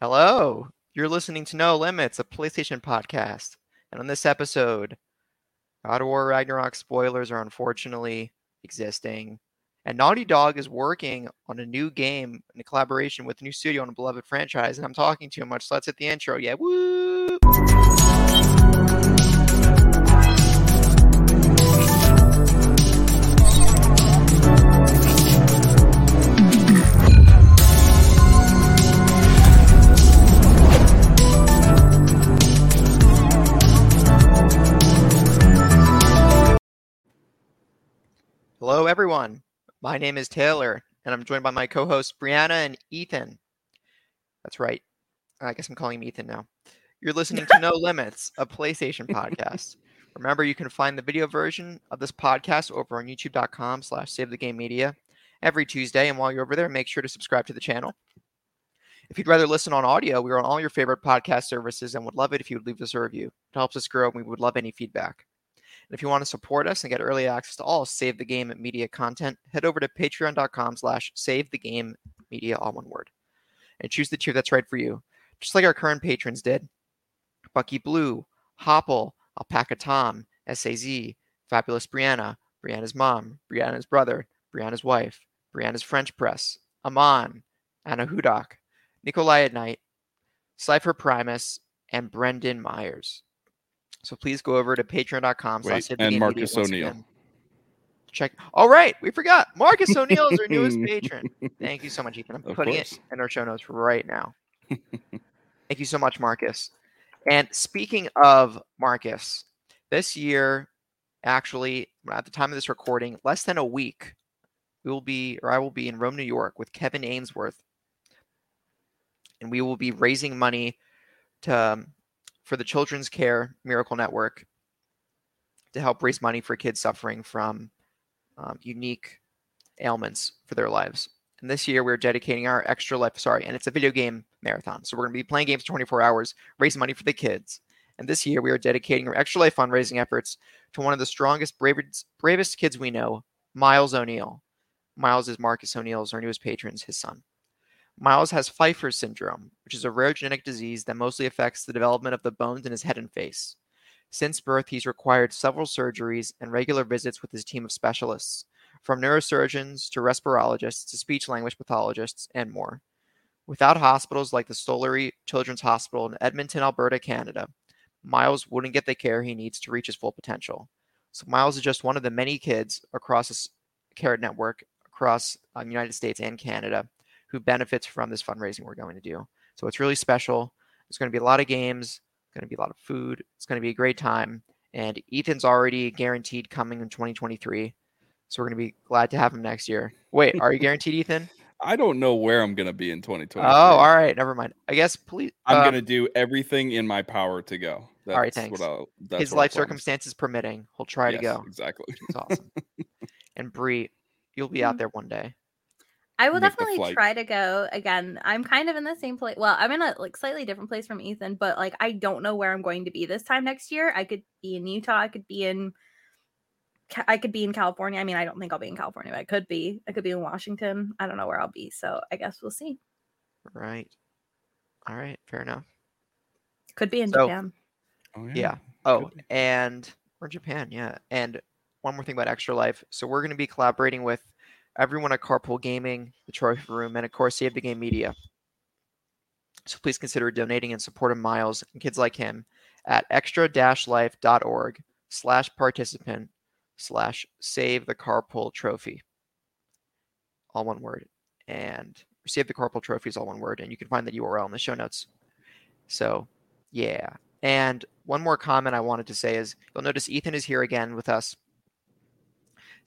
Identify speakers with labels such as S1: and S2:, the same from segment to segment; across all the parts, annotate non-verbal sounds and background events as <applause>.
S1: Hello, you're listening to No Limits, a PlayStation podcast. And on this episode, God of War Ragnarok spoilers are unfortunately existing. And Naughty Dog is working on a new game in a collaboration with a new studio on a beloved franchise. And I'm talking too much, so let's hit the intro. Yeah, woo! Hello, everyone. My name is Taylor, and I'm joined by my co hosts, Breanna and Ethan. That's right. I guess I'm calling him Ethan now. You're listening to No Limits, a PlayStation <laughs> podcast. Remember, you can find the video version of this podcast over on youtube.com slash save the game media every Tuesday. And while you're over there, make sure to subscribe to the channel. If you'd rather listen on audio, we are on all your favorite podcast services and would love it if you would leave us a review. It helps us grow, and we would love any feedback. And if you want to support us and get early access to all Save the Game Media content, head over to patreon.com slash save the game media, all one word. And choose the tier that's right for you, just like our current patrons did. Bucky Blue, Hopple, Alpaca Tom, SAZ, Fabulist Breanna, Breanna's mom, Breanna's brother, Breanna's wife, Breanna's French press, Aman, Anna Hudak, Nikolai at Night, Cypher Primus, and Brendan Myers. So please go over to patreon.com
S2: Wait,
S1: slash
S2: and Marcus O'Neill.
S1: Check. All right, we forgot. Marcus O'Neill is our newest patron. <laughs> Thank you so much, Ethan. I'm
S2: Of
S1: putting
S2: course.
S1: it in our show notes right now. <laughs> Thank you so much, Marcus. And speaking of Marcus, this year, actually, at the time of this recording, less than a week, we will be, or I will be in Rome, New York with Kevin Ainsworth. And we will be raising money to for the Children's Care Miracle Network to help raise money for kids suffering from um, unique ailments for their lives. And this year, we're dedicating our extra life. Sorry, and it's a video game marathon. So we're going to be playing games for 24 hours, raising money for the kids. And this year, we are dedicating our extra life fundraising efforts to one of the strongest, bravest, bravest kids we know, Miles O'Neill. Miles is Marcus O'Neill's, our newest patron's, his son. Miles has Pfeiffer syndrome, which is a rare genetic disease that mostly affects the development of the bones in his head and face. Since birth, he's required several surgeries and regular visits with his team of specialists, from neurosurgeons to respirologists to speech language pathologists and more. Without hospitals like the Stollery Children's Hospital in Edmonton, Alberta, Canada, Miles wouldn't get the care he needs to reach his full potential. So Miles is just one of the many kids across this care network across the United States and Canada who benefits from this fundraising we're going to do. So it's really special. There's going to be a lot of games, going to be a lot of food. It's going to be a great time. And Ethan's already guaranteed coming in 2023. So we're going to be glad to have him next year. Wait, are you guaranteed, Ethan? <laughs>
S2: I don't know where I'm gonna be in 2020.
S1: Oh, all right. Never mind. I guess please.
S2: I'm
S1: uh,
S2: gonna do everything in my power to go. That's
S1: All right, thanks.
S2: What I'll, that's
S1: his
S2: what
S1: life circumstances permitting, he'll try to go.
S2: Exactly.
S1: It's awesome. <laughs> and Bree, you'll be out there one day.
S3: I will definitely try to go again. I'm kind of in the same place. Well, I'm in a like slightly different place from Ethan, but like I don't know where I'm going to be this time next year. I could be in Utah. I could be in. I could be in California. I mean, I don't think I'll be in California. But I could be. I could be in Washington. I don't know where I'll be. So I guess we'll see.
S1: Right. All right. Fair enough.
S3: Could be in
S1: So-
S3: Japan.
S2: Oh,
S1: Yeah.
S2: yeah. Oh,
S1: and we're in Japan, yeah. And one more thing about Extra Life. So we're going to be collaborating with everyone at Carpool Gaming, the Trophy Room, and of course Save the Game Media. So please consider donating in support of Miles and kids like him at extra-life.org slash participant slash save the carpool trophy. All one word. And save the carpool trophy is all one word. And you can find the URL in the show notes. So yeah. And one more comment I wanted to say is you'll notice Ethan is here again with us.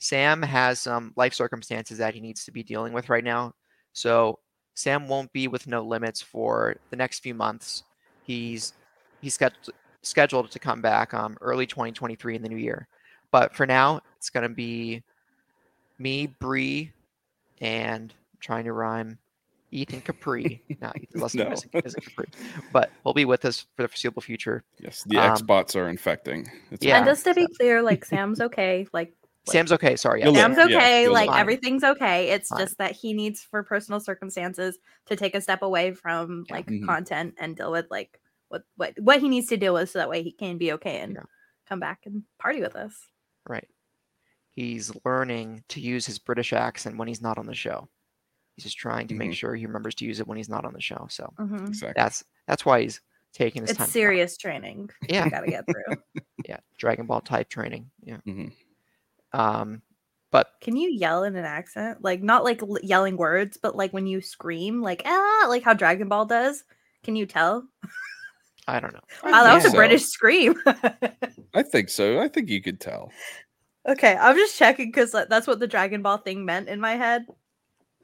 S1: Sam has some life circumstances that he needs to be dealing with right now. So Sam won't be with No Limits for the next few months. He's he's scheduled scheduled to come back um, early 2023 in the new year. But for now, it's gonna be me, Bree, and I'm trying to rhyme Ethan Capri. <laughs> Not Ethan Leslie
S2: No.
S1: isn't, isn't Capri. But he'll be with us for the foreseeable future.
S2: Yes, the
S1: Um,
S2: X bots are infecting. It's
S1: yeah.
S3: and just to be clear, like <laughs> Sam's okay. Like Like,
S1: Sam's okay. Sorry. Yeah.
S3: Sam's
S2: live. Yeah,
S3: okay.
S2: you'll
S3: like
S1: live.
S3: everything's okay. It's
S1: Fine.
S3: just that he needs, for personal circumstances, to take a step away from
S1: Yeah.
S3: like
S2: Mhm.
S3: content and deal with like what what what he needs to deal with, so that way he can be okay and
S1: Yeah.
S3: come back and party with us.
S1: Right. He's learning to use his British accent when he's not on the show. He's just trying to make
S2: Mhm.
S1: sure he remembers to use it when he's not on the show. So
S3: Mhm.
S2: Exactly.
S1: that's that's why he's taking his
S3: It's
S1: time. to talk.
S3: serious training.
S1: Yeah. <laughs>
S3: gotta get through. <laughs>
S1: Yeah. Dragon Ball type training. Yeah. Um, but
S3: Can you yell in an accent? Like not like l- yelling words, but like when you scream, like ah, like how Dragon Ball does. Can you tell?
S1: I don't know.
S2: I
S3: Wow, that was
S2: think
S3: a. British scream. <laughs>
S2: I think so. I think you could tell.
S3: okay, I'm just checking because that's what the Dragon Ball thing meant in my head.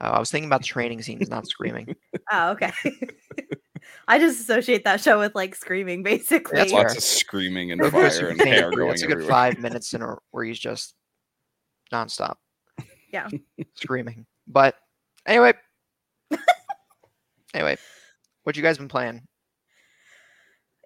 S1: Uh, I was thinking about the training scenes, not screaming. <laughs>
S3: Oh, okay. <laughs> I just associate that show with like screaming, basically.
S1: That's
S2: Lots of screaming and
S1: That's
S2: fire and
S1: good
S2: hair going
S1: That's a good
S2: everywhere.
S1: five minutes in a where he's just nonstop.
S3: Yeah. <laughs>
S1: Screaming. But anyway. <laughs> anyway. What you guys been playing?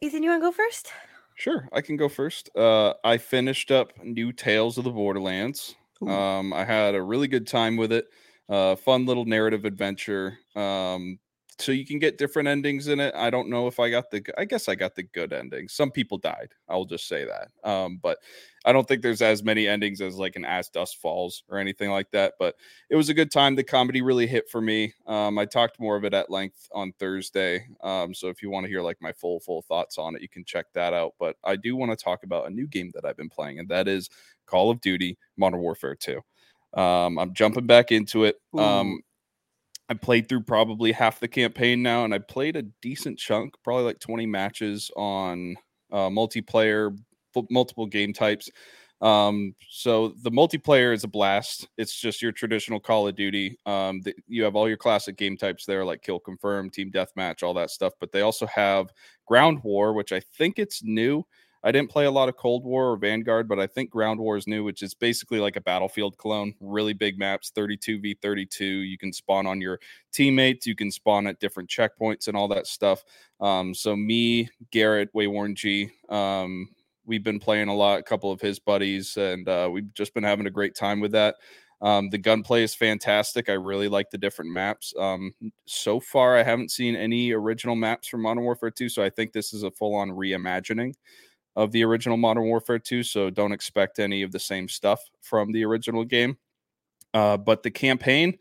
S3: Ethan, you want to go first?
S2: Sure, I can go first. Uh, I finished up New Tales of the Borderlands.
S1: Ooh.
S2: Um, I had a really good time with it. Uh, fun little narrative adventure. Um, so you can get different endings in it. I don't know if I got the. I guess I got the good ending. Some people died. I'll just say that. Um, but I don't think there's as many endings as like an As Dusk Falls or anything like that. But it was a good time. The comedy really hit for me. Um, I talked more of it at length on Thursday. Um, so if you want to hear like my full full thoughts on it, you can check that out. But I do want to talk about a new game that I've been playing, and that is Call of Duty Modern Warfare 2. Um, I'm jumping back into it. Um, I played through probably half the campaign now, and I played a decent chunk, probably like 20 matches on uh, multiplayer, fu- multiple game types. Um, so the multiplayer is a blast. It's just your traditional Call of Duty. Um, the, you have all your classic game types there, like kill confirm, team deathmatch, all that stuff. But they also have ground war, which I think it's new. I didn't play a lot of Cold War or Vanguard, but I think Ground War is new, which is basically like a battlefield clone. Really big maps, 32 v 32. You can spawn on your teammates, you can spawn at different checkpoints and all that stuff. Um, so me, Garrett, Wayworn G, um, we've been playing a lot. A couple of his buddies, and uh, we've just been having a great time with that. Um, the gunplay is fantastic. I really like the different maps. Um, so far, I haven't seen any original maps from Modern Warfare 2, so I think this is a full-on reimagining of the original Modern Warfare 2. So don't expect any of the same stuff from the original game. Uh, but the campaign,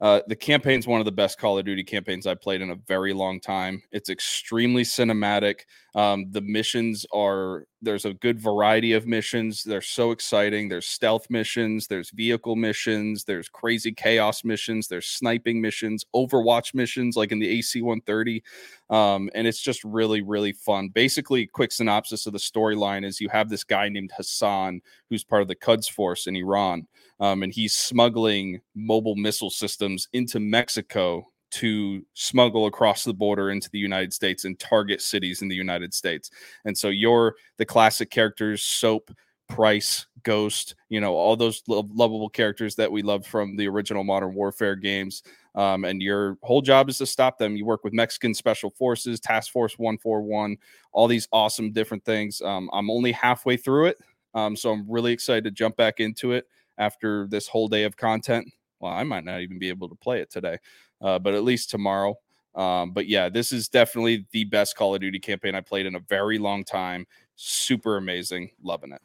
S2: uh, the campaign is one of the best Call of Duty campaigns I've played in a very long time. It's extremely cinematic. Um, the missions are there's a good variety of missions. They're so exciting. There's stealth missions, there's vehicle missions, there's crazy chaos missions, there's sniping missions, Overwatch missions like in the AC 130. Um, and it's just really, really fun. Basically, quick synopsis of the storyline is you have this guy named Hassan who's part of the Quds Force in Iran um, and he's smuggling mobile missile systems into Mexico to smuggle across the border into the United States and target cities in the United States. And so you're the classic characters, Soap, Price, Ghost, you know, all those lo- lovable characters that we love from the original Modern Warfare games. Um, and your whole job is to stop them. You work with Mexican Special Forces, Task Force 141, all these awesome different things. Um, I'm only halfway through it. Um, so I'm really excited to jump back into it after this whole day of content. Well, I might not even be able to play it today, uh, but at least tomorrow. Um, but yeah, this is definitely the best Call of Duty campaign I played in a very long time. Super amazing, loving it.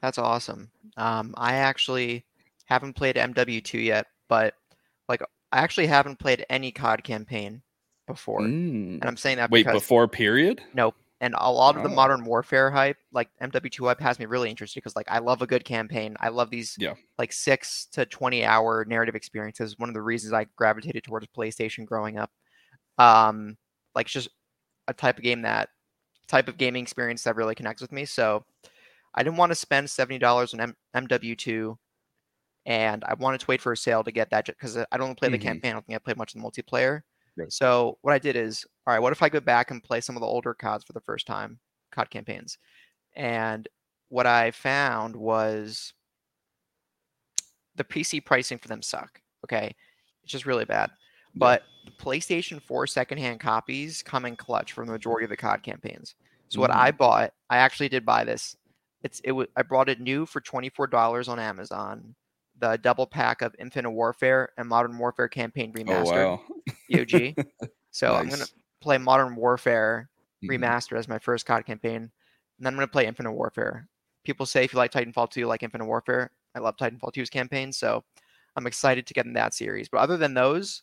S1: That's awesome. Um, I actually haven't played MW2 yet, but like I actually haven't played any COD campaign before,
S2: Mm.
S1: and I'm saying that
S2: Wait,
S1: because
S2: before period?
S1: And a lot of the
S2: Oh.
S1: modern warfare hype, like MW2 hype, has me really interested because like I love a good campaign. I love these
S2: Yeah.
S1: like six to twenty hour narrative experiences. One of the reasons I gravitated towards PlayStation growing up. Um, like it's just a type of game that type of gaming experience that really connects with me. So I didn't want to spend seventy dollars on M- MW2, and I wanted to wait for a sale to get that because I don't play the
S2: Mhm.
S1: campaign. I don't think I played much of the multiplayer.
S2: Right.
S1: So what I did is, all right, what if I go back and play some of the older CODs for the first time, COD campaigns, and what I found was the PC pricing for them suck. Okay, it's just really bad. But the PlayStation 4 secondhand copies come in clutch for the majority of the COD campaigns. So what I mm-hmm. bought, I actually did buy this. It's it was I brought it new for twenty four dollars on Amazon. The double pack of Infinite Warfare and Modern Warfare campaign
S2: Oh
S1: remastered
S2: wow.
S1: EOG. <laughs> So I'm gonna play Modern Warfare
S2: Mhm.
S1: remastered as my first COD campaign, and then I'm gonna play Infinite Warfare. People say if you like Titanfall 2, you like Infinite Warfare. I love Titanfall 2's campaign, so I'm excited to get in that series. But other than those,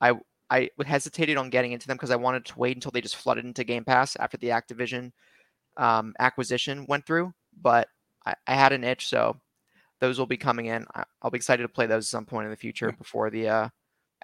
S1: I I would hesitated on getting into them because I wanted to wait until they just flooded into Game Pass after the Activision um, acquisition went through. But I, I had an itch, so those will be coming in. I'll be excited to play those at some point in the future before the uh,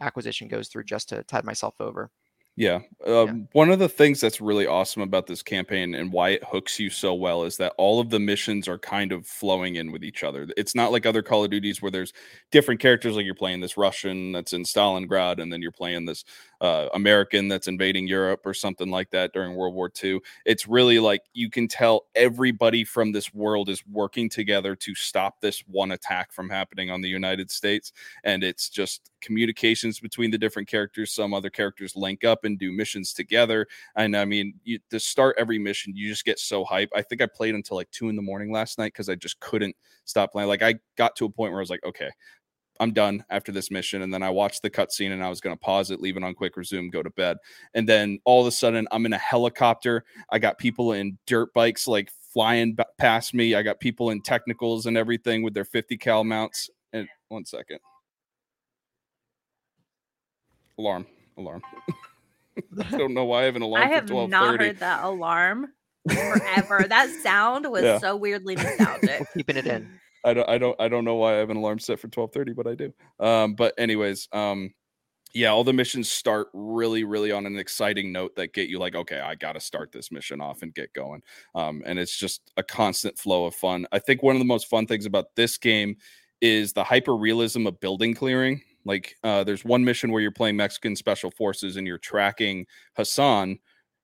S1: acquisition goes through, just to tide myself over.
S2: Yeah. Um, One of the things that's really awesome about this campaign and why it hooks you so well is that all of the missions are kind of flowing in with each other. It's not like other Call of Duties where there's different characters, like you're playing this Russian that's in Stalingrad, and then you're playing this uh, American that's invading Europe or something like that during World War II. It's really like you can tell everybody from this world is working together to stop this one attack from happening on the United States. And it's just communications between the different characters. Some other characters link up and do missions together. And I mean, you, to start every mission, you just get so hype. I think I played until like two in the morning last night because I just couldn't stop playing. Like I got to a point where I was like, okay, I'm done after this mission. And then I watched the cutscene and I was going to pause it, leave it on quick resume, go to bed. And then all of a sudden, I'm in a helicopter. I got people in dirt bikes like flying b- past me. I got people in technicals and everything with their 50 cal mounts. And one second. Alarm, alarm. <laughs> I don't know why I have an alarm
S3: I have
S2: for
S3: not heard that alarm forever. that sound was
S2: Yeah.
S3: so weirdly nostalgic.
S1: We're keeping it in. <laughs>
S2: I don't I don't I don't know why I have an alarm set for 12:30 but I do. Um but anyways, um yeah, all the missions start really really on an exciting note that get you like okay, I got to start this mission off and get going. Um and it's just a constant flow of fun. I think one of the most fun things about this game is the hyper realism of building clearing. Like uh there's one mission where you're playing Mexican special forces and you're tracking Hassan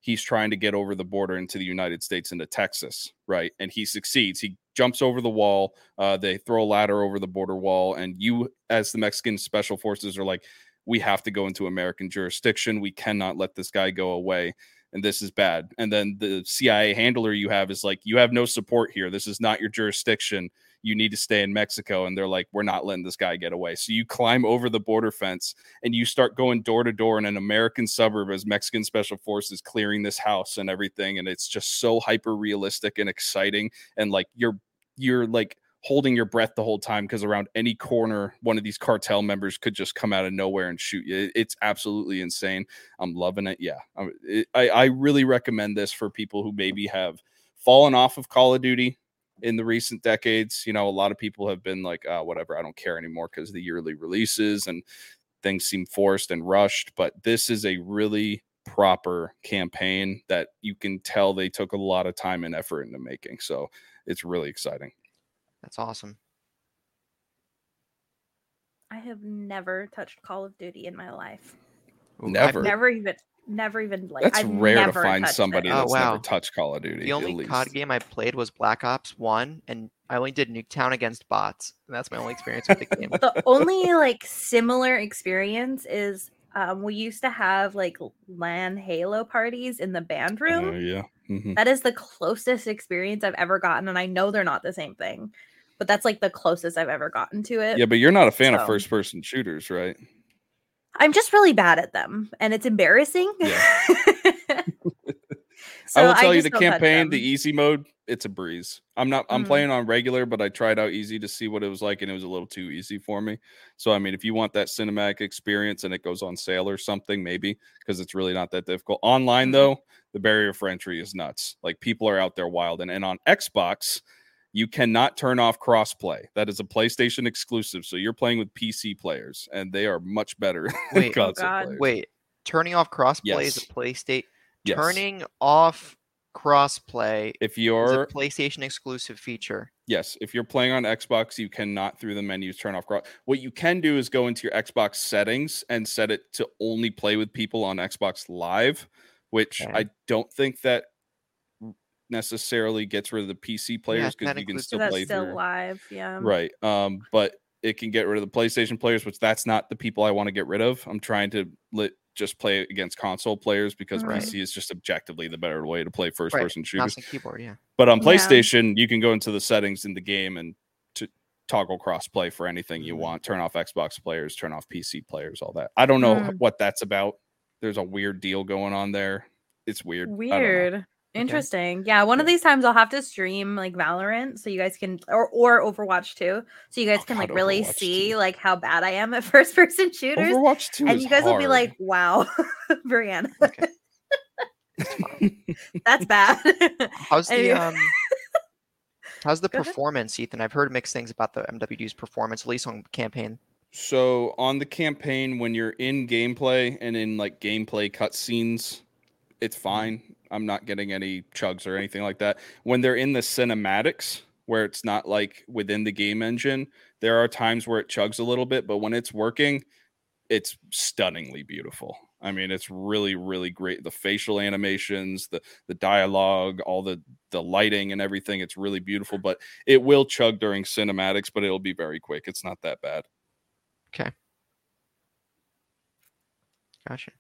S2: he's trying to get over the border into the United States into Texas, right? And he succeeds. He jumps over the wall. Uh, they throw a ladder over the border wall, and you, as the Mexican special forces, are like, "We have to go into American jurisdiction. We cannot let this guy go away." And this is bad. And then the CIA handler you have is like, you have no support here. This is not your jurisdiction. You need to stay in Mexico. And they're like, we're not letting this guy get away. So you climb over the border fence and you start going door to door in an American suburb as Mexican special forces clearing this house and everything. And it's just so hyper realistic and exciting. And like you're you're like holding your breath the whole time because around any corner, one of these cartel members could just come out of nowhere and shoot you. It's absolutely insane. I'm loving it. Yeah, I I really recommend this for people who maybe have fallen off of Call of Duty in the recent decades. You know, a lot of people have been like, uh, whatever, I don't care anymore because the yearly releases and things seem forced and rushed. But this is a really proper campaign that you can tell they took a lot of time and effort into making. So it's really exciting.
S1: That's awesome.
S3: I have never touched Call of Duty in my life.
S1: Ooh, I've-
S2: Never.
S3: Never even, never even like.
S2: That's
S3: I've
S2: rare to find somebody
S3: it.
S1: Oh,
S2: that's
S1: wow.
S2: never touched Call of Duty.
S1: The
S2: at
S1: only
S2: least.
S1: COD game I played was Black Ops 1, and I only did Nuketown against bots. And that's my only experience with the game.
S3: the only like similar experience is um, we used to have like LAN Halo parties in the band
S2: Uh,
S3: room.
S2: yeah. mhm.
S3: That is the closest experience I've ever gotten, and I know they're not the same thing, but that's like the closest I've ever gotten to it.
S2: Yeah, but you're not a fan of first person shooters, right?
S3: I'm just really bad at them, and it's embarrassing.
S2: Yeah. <laughs>
S3: so
S2: I will tell you the campaign, the easy mode, it's a breeze. I'm not I'm
S3: Mhm.
S2: playing on regular, but I tried out easy to see what it was like and it was a little too easy for me. So I mean, if you want that cinematic experience and it goes on sale or something, maybe because it's really not that difficult. Online
S3: Mhm.
S2: though, the barrier for entry is nuts. Like people are out there wild and, and on Xbox, you cannot turn off crossplay. That is a PlayStation exclusive. So you're playing with PC players and they are much better <laughs> than
S1: Wait, oh
S3: God.
S1: Wait, turning off crossplay is a PlayStation.
S2: Yes.
S1: Turning off crossplay
S2: if you're
S1: a PlayStation exclusive feature.
S2: Yes, if you're playing on Xbox, you cannot through the menus turn off cross. What you can do is go into your Xbox settings and set it to only play with people on Xbox Live, which
S1: Okay.
S2: I don't think that necessarily gets rid of the PC players because
S1: that
S2: you can still
S3: So
S2: play
S3: still
S2: through.
S3: live. Yeah.
S2: Right. Um, but it can get rid of the PlayStation players, which that's not the people I want to get rid of. I'm trying to let just play against console players because
S3: Right.
S2: PC is just objectively the better way to play first
S1: Right.
S2: person shooters.
S1: Mouse keyboard, yeah.
S2: But on
S3: Yeah.
S2: PlayStation, you can go into the settings in the game and to toggle crossplay for anything you
S1: Mhm.
S2: want. Turn off Xbox players, turn off PC players, all that. I don't know
S3: Mm.
S2: what that's about. There's a weird deal going on there. It's weird. I don't know.
S3: Weird. Interesting. Yeah, one of these times I'll have to stream like Valorant so you guys can or or Overwatch too. So you guys
S2: Oh,
S3: can like
S2: God,
S3: really
S2: Overwatch
S3: see
S2: 2.
S3: like how bad I am at <laughs> first person shooters.
S2: Overwatch 2
S3: and
S2: is
S3: you guys will be like, wow, <laughs> Breanna.
S1: Okay. <laughs>
S3: That's bad.
S1: How's the
S3: Anyway.
S1: um how's the
S3: Go ahead.
S1: performance, Ethan? I've heard mixed things about the MW2's performance, at least on campaign.
S2: So on the campaign, when you're in gameplay and in like gameplay cutscenes, it's fine. I'm not getting any chugs or anything like that. When they're in the cinematics, where it's not like within the game engine, there are times where it chugs a little bit, but when it's working, it's stunningly beautiful. I mean, it's really, really great. The facial animations, the the dialogue, all the the lighting and everything. It's really beautiful. But it will chug during cinematics, but it'll be very quick. It's not that bad. Okay.
S1: Gotcha.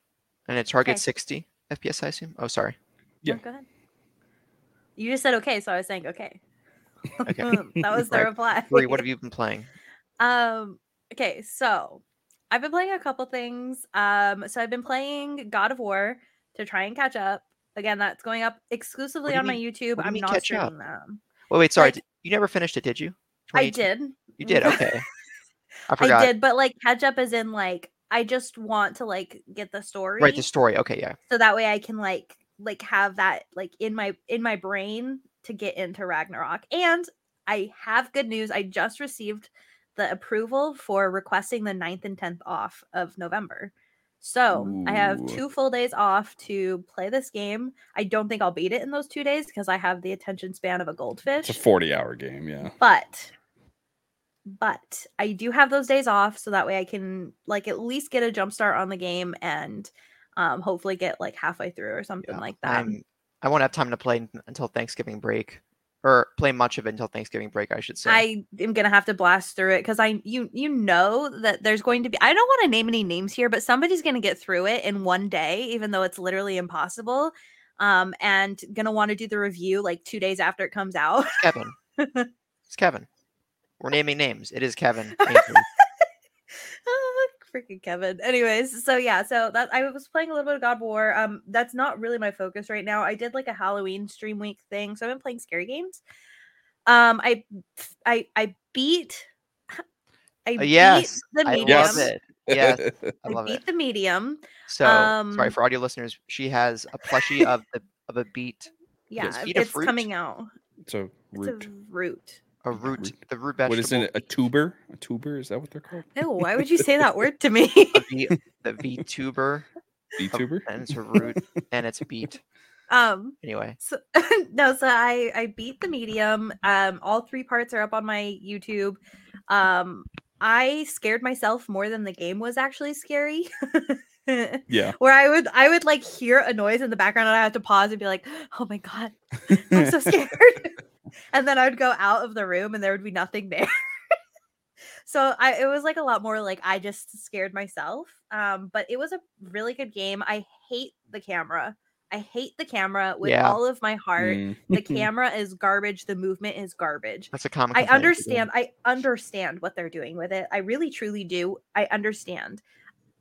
S1: And it targets
S3: Okay.
S1: 60 FPS, I assume. Oh, sorry.
S2: Yeah.
S3: Go ahead. You just said okay, so I was saying okay.
S1: Okay. <laughs>
S3: that was the
S1: Right.
S3: reply.
S1: Bree, what have you been playing?
S3: Um. Okay, so I've been playing a couple things. Um. So I've been playing God of War to try and catch up. Again, that's going up exclusively on my YouTube.
S1: you
S3: I'm
S1: mean
S3: not
S1: catch up?
S3: streaming that.
S1: Wait, wait, sorry.
S3: Like-
S1: you never finished it, did you?
S3: I did.
S1: You did. <laughs> Okay. I forgot.
S3: I did, but like catch up is in like I just want to like get the story.
S1: Right, the story. Okay, yeah.
S3: so that way I can like like have that like in my in my brain to get into Ragnarok. And I have good news. I just received the approval for requesting the 9th and 10th off of November. So I have two full days off to play this game. I don't think I'll beat it in those two days because I have the attention span of a goldfish
S2: It's a 40 hour game, yeah.
S3: but but I do have those days off so that way I can like at least get a jump start on the game and um hopefully get like halfway through or something
S1: yeah.
S3: like that.
S1: I'm, I won't have time to play until Thanksgiving break, or play much of it until Thanksgiving break, I should say.
S3: I am gonna have to blast through it because I you you know that there's going to be I don't want to name any names here, but somebody's gonna get through it in one day, even though it's literally impossible. Um, and gonna want to do the review like two days after it comes out.
S1: It's Kevin. <laughs> it's Kevin. We're naming names. It is Kevin. <laughs> Ainsley.
S3: Freaking Kevin. Anyways, so yeah, so that I was playing a little bit of God of War. Um, that's not really my focus right now. I did like a Halloween stream week thing, so I've been playing scary games. Um, I I I beat I
S1: Uh, yes,
S3: beat the
S1: I
S3: medium.
S1: love it. Yes, <laughs> I
S3: I beat
S1: it.
S3: the medium.
S1: So sorry
S3: um,
S1: for audio listeners. She has a plushie of the of a beet,
S3: Yeah,
S1: Is beet
S3: it's
S1: fruit?
S3: coming out.
S2: It's a
S3: It's a root.
S1: A root,
S2: Root.
S1: the root vegetable.
S2: What is it? A tuber? A tuber? Is that what they're called?
S3: Ew, why would you say that word to me? <laughs>
S1: A V, the VTuber,
S2: VTuber?
S1: and it's a root, and it's a beet. <laughs>
S3: um,
S1: Anyway,
S3: so <laughs> no so i i beat the medium um all three parts are up on my youtube um i scared myself more than the game was actually scary
S2: Yeah.
S3: where i would i would like hear a noise in the background and i have to pause and be like oh my god i'm so scared and then i would go out of the room and there would be nothing there <laughs> so i it was like a lot more like i just scared myself um but it was a really good game i hate the camera i hate the camera with
S1: Yeah.
S3: all of my heart
S2: Mm.
S3: the <laughs> camera is garbage the movement is garbage
S1: that's a common.
S3: I
S1: complaint with the game.
S3: understand. I understand what they're doing with it. I really truly do. I understand.